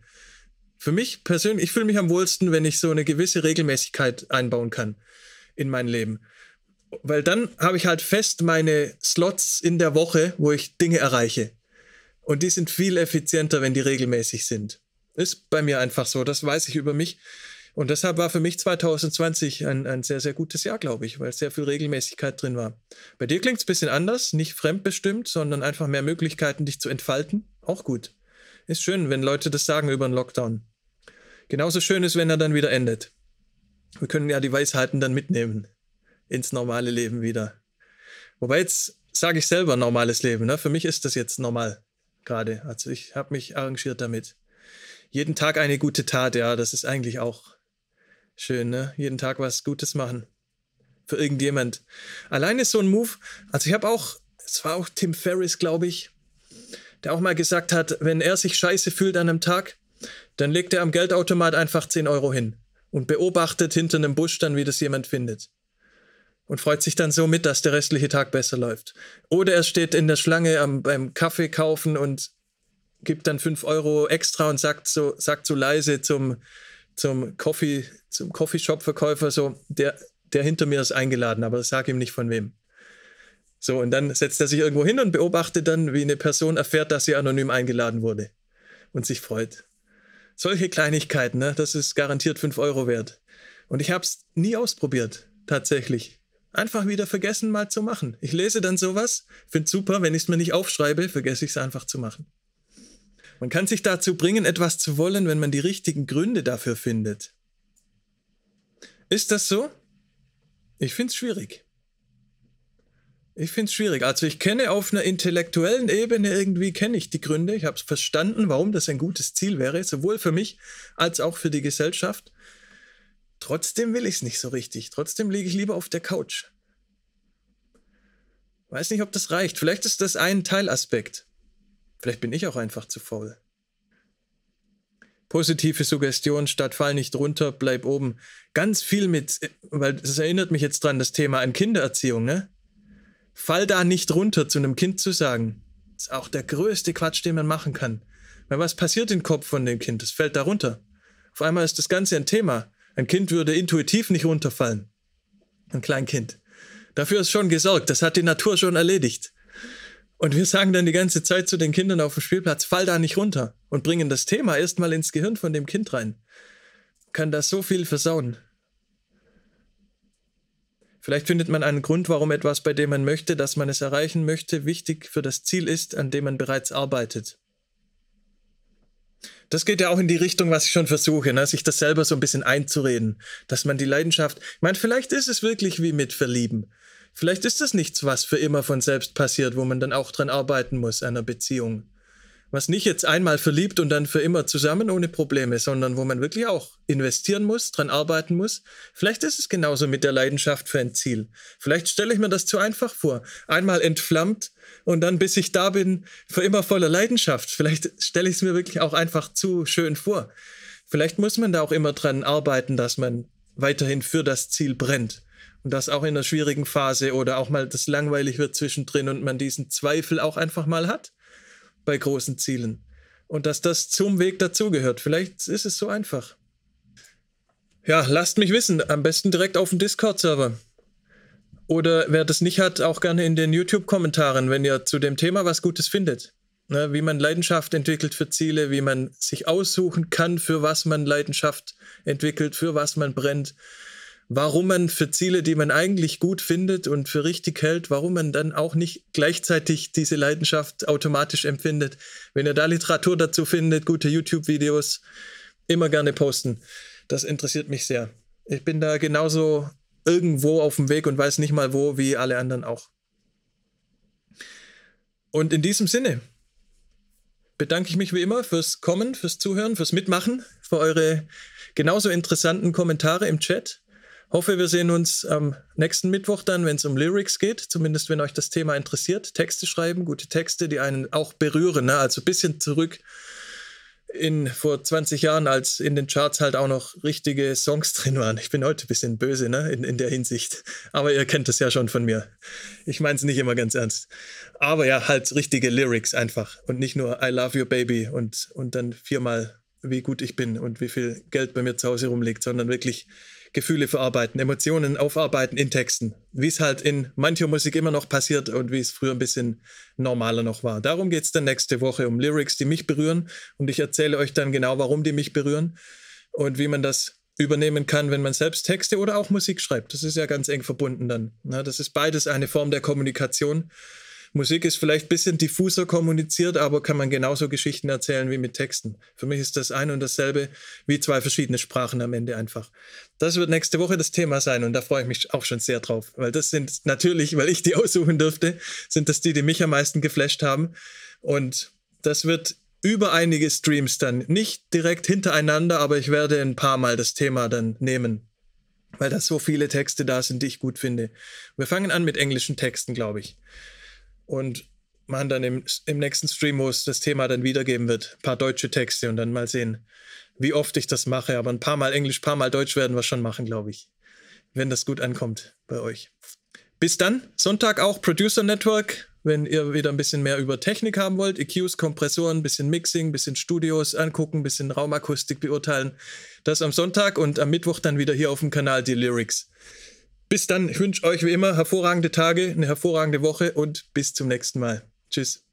Für mich persönlich, ich fühle mich am wohlsten, wenn ich so eine gewisse Regelmäßigkeit einbauen kann in mein Leben. Weil dann habe ich halt fest meine Slots in der Woche, wo ich Dinge erreiche. Und die sind viel effizienter, wenn die regelmäßig sind. Ist bei mir einfach so, das weiß ich über mich. Und deshalb war für mich 2020 ein, ein sehr, sehr gutes Jahr, glaube ich, weil sehr viel Regelmäßigkeit drin war. Bei dir klingt es ein bisschen anders, nicht fremdbestimmt, sondern einfach mehr Möglichkeiten, dich zu entfalten. Auch gut. Ist schön, wenn Leute das sagen über einen Lockdown. Genauso schön ist, wenn er dann wieder endet. Wir können ja die Weisheiten dann mitnehmen ins normale Leben wieder. Wobei jetzt sage ich selber normales Leben. Ne? Für mich ist das jetzt normal gerade. Also ich habe mich arrangiert damit. Jeden Tag eine gute Tat, ja, das ist eigentlich auch Schön, ne? Jeden Tag was Gutes machen. Für irgendjemand. Allein ist so ein Move. Also ich habe auch, es war auch Tim Ferriss, glaube ich, der auch mal gesagt hat, wenn er sich scheiße fühlt an einem Tag, dann legt er am Geldautomat einfach 10 Euro hin und beobachtet hinter einem Busch dann, wie das jemand findet. Und freut sich dann so mit, dass der restliche Tag besser läuft. Oder er steht in der Schlange am, beim Kaffee kaufen und gibt dann 5 Euro extra und sagt so, sagt so leise zum, zum Coffee, zum Coffeeshop-Verkäufer so, der, der hinter mir ist eingeladen, aber sag ihm nicht von wem. So, und dann setzt er sich irgendwo hin und beobachtet dann, wie eine Person erfährt, dass sie anonym eingeladen wurde und sich freut. Solche Kleinigkeiten, ne, das ist garantiert 5 Euro wert. Und ich habe es nie ausprobiert, tatsächlich. Einfach wieder vergessen, mal zu machen. Ich lese dann sowas, finde super, wenn ich es mir nicht aufschreibe, vergesse ich es einfach zu machen. Man kann sich dazu bringen, etwas zu wollen, wenn man die richtigen Gründe dafür findet. Ist das so? Ich finde es schwierig. Ich finde es schwierig. Also ich kenne auf einer intellektuellen Ebene irgendwie, kenne ich die Gründe. Ich habe es verstanden, warum das ein gutes Ziel wäre, sowohl für mich als auch für die Gesellschaft. Trotzdem will ich es nicht so richtig. Trotzdem liege ich lieber auf der Couch. Weiß nicht, ob das reicht. Vielleicht ist das ein Teilaspekt. Vielleicht bin ich auch einfach zu faul. Positive Suggestion statt fall nicht runter, bleib oben. Ganz viel mit, weil das erinnert mich jetzt dran, das Thema an Kindererziehung, ne? Fall da nicht runter zu einem Kind zu sagen. Ist auch der größte Quatsch, den man machen kann. Weil was passiert im Kopf von dem Kind? Es fällt da runter. Auf einmal ist das Ganze ein Thema. Ein Kind würde intuitiv nicht runterfallen. Ein Kleinkind. Dafür ist schon gesorgt. Das hat die Natur schon erledigt. Und wir sagen dann die ganze Zeit zu den Kindern auf dem Spielplatz, fall da nicht runter und bringen das Thema erstmal ins Gehirn von dem Kind rein. Kann das so viel versauen. Vielleicht findet man einen Grund, warum etwas, bei dem man möchte, dass man es erreichen möchte, wichtig für das Ziel ist, an dem man bereits arbeitet. Das geht ja auch in die Richtung, was ich schon versuche, ne? sich das selber so ein bisschen einzureden, dass man die Leidenschaft, ich meine, vielleicht ist es wirklich wie mit Verlieben. Vielleicht ist das nichts, was für immer von selbst passiert, wo man dann auch dran arbeiten muss, einer Beziehung. Was nicht jetzt einmal verliebt und dann für immer zusammen ohne Probleme, sondern wo man wirklich auch investieren muss, dran arbeiten muss. Vielleicht ist es genauso mit der Leidenschaft für ein Ziel. Vielleicht stelle ich mir das zu einfach vor. Einmal entflammt und dann, bis ich da bin, für immer voller Leidenschaft. Vielleicht stelle ich es mir wirklich auch einfach zu schön vor. Vielleicht muss man da auch immer dran arbeiten, dass man weiterhin für das Ziel brennt. Und das auch in einer schwierigen Phase oder auch mal das langweilig wird zwischendrin und man diesen Zweifel auch einfach mal hat bei großen Zielen. Und dass das zum Weg dazugehört. Vielleicht ist es so einfach. Ja, lasst mich wissen. Am besten direkt auf dem Discord-Server. Oder wer das nicht hat, auch gerne in den YouTube-Kommentaren, wenn ihr zu dem Thema was Gutes findet. Ne, wie man Leidenschaft entwickelt für Ziele, wie man sich aussuchen kann, für was man Leidenschaft entwickelt, für was man brennt warum man für Ziele, die man eigentlich gut findet und für richtig hält, warum man dann auch nicht gleichzeitig diese Leidenschaft automatisch empfindet. Wenn ihr da Literatur dazu findet, gute YouTube-Videos, immer gerne posten. Das interessiert mich sehr. Ich bin da genauso irgendwo auf dem Weg und weiß nicht mal wo, wie alle anderen auch. Und in diesem Sinne bedanke ich mich wie immer fürs Kommen, fürs Zuhören, fürs Mitmachen, für eure genauso interessanten Kommentare im Chat. Hoffe, wir sehen uns am nächsten Mittwoch dann, wenn es um Lyrics geht. Zumindest, wenn euch das Thema interessiert. Texte schreiben, gute Texte, die einen auch berühren. Ne? Also ein bisschen zurück in vor 20 Jahren, als in den Charts halt auch noch richtige Songs drin waren. Ich bin heute ein bisschen böse ne? in, in der Hinsicht. Aber ihr kennt das ja schon von mir. Ich meine es nicht immer ganz ernst. Aber ja, halt richtige Lyrics einfach. Und nicht nur I love you, baby und, und dann viermal, wie gut ich bin und wie viel Geld bei mir zu Hause rumliegt, sondern wirklich Gefühle verarbeiten, Emotionen aufarbeiten in Texten, wie es halt in mancher Musik immer noch passiert und wie es früher ein bisschen normaler noch war. Darum geht es dann nächste Woche um Lyrics, die mich berühren und ich erzähle euch dann genau, warum die mich berühren und wie man das übernehmen kann, wenn man selbst Texte oder auch Musik schreibt. Das ist ja ganz eng verbunden dann. das ist beides eine Form der Kommunikation Musik ist vielleicht ein bisschen diffuser kommuniziert, aber kann man genauso Geschichten erzählen wie mit Texten. Für mich ist das ein und dasselbe wie zwei verschiedene Sprachen am Ende einfach. Das wird nächste Woche das Thema sein und da freue ich mich auch schon sehr drauf, weil das sind natürlich, weil ich die aussuchen dürfte, sind das die, die mich am meisten geflasht haben. Und das wird über einige Streams dann, nicht direkt hintereinander, aber ich werde ein paar Mal das Thema dann nehmen, weil da so viele Texte da sind, die ich gut finde. Wir fangen an mit englischen Texten, glaube ich und machen dann im, im nächsten Stream, wo es das Thema dann wiedergeben wird, ein paar deutsche Texte und dann mal sehen, wie oft ich das mache. Aber ein paar Mal Englisch, ein paar Mal Deutsch werden wir schon machen, glaube ich. Wenn das gut ankommt bei euch. Bis dann, Sonntag auch Producer Network. Wenn ihr wieder ein bisschen mehr über Technik haben wollt, EQs, Kompressoren, ein bisschen Mixing, ein bisschen Studios angucken, ein bisschen Raumakustik beurteilen. Das am Sonntag und am Mittwoch dann wieder hier auf dem Kanal die Lyrics. Bis dann, ich wünsche euch wie immer hervorragende Tage, eine hervorragende Woche und bis zum nächsten Mal. Tschüss.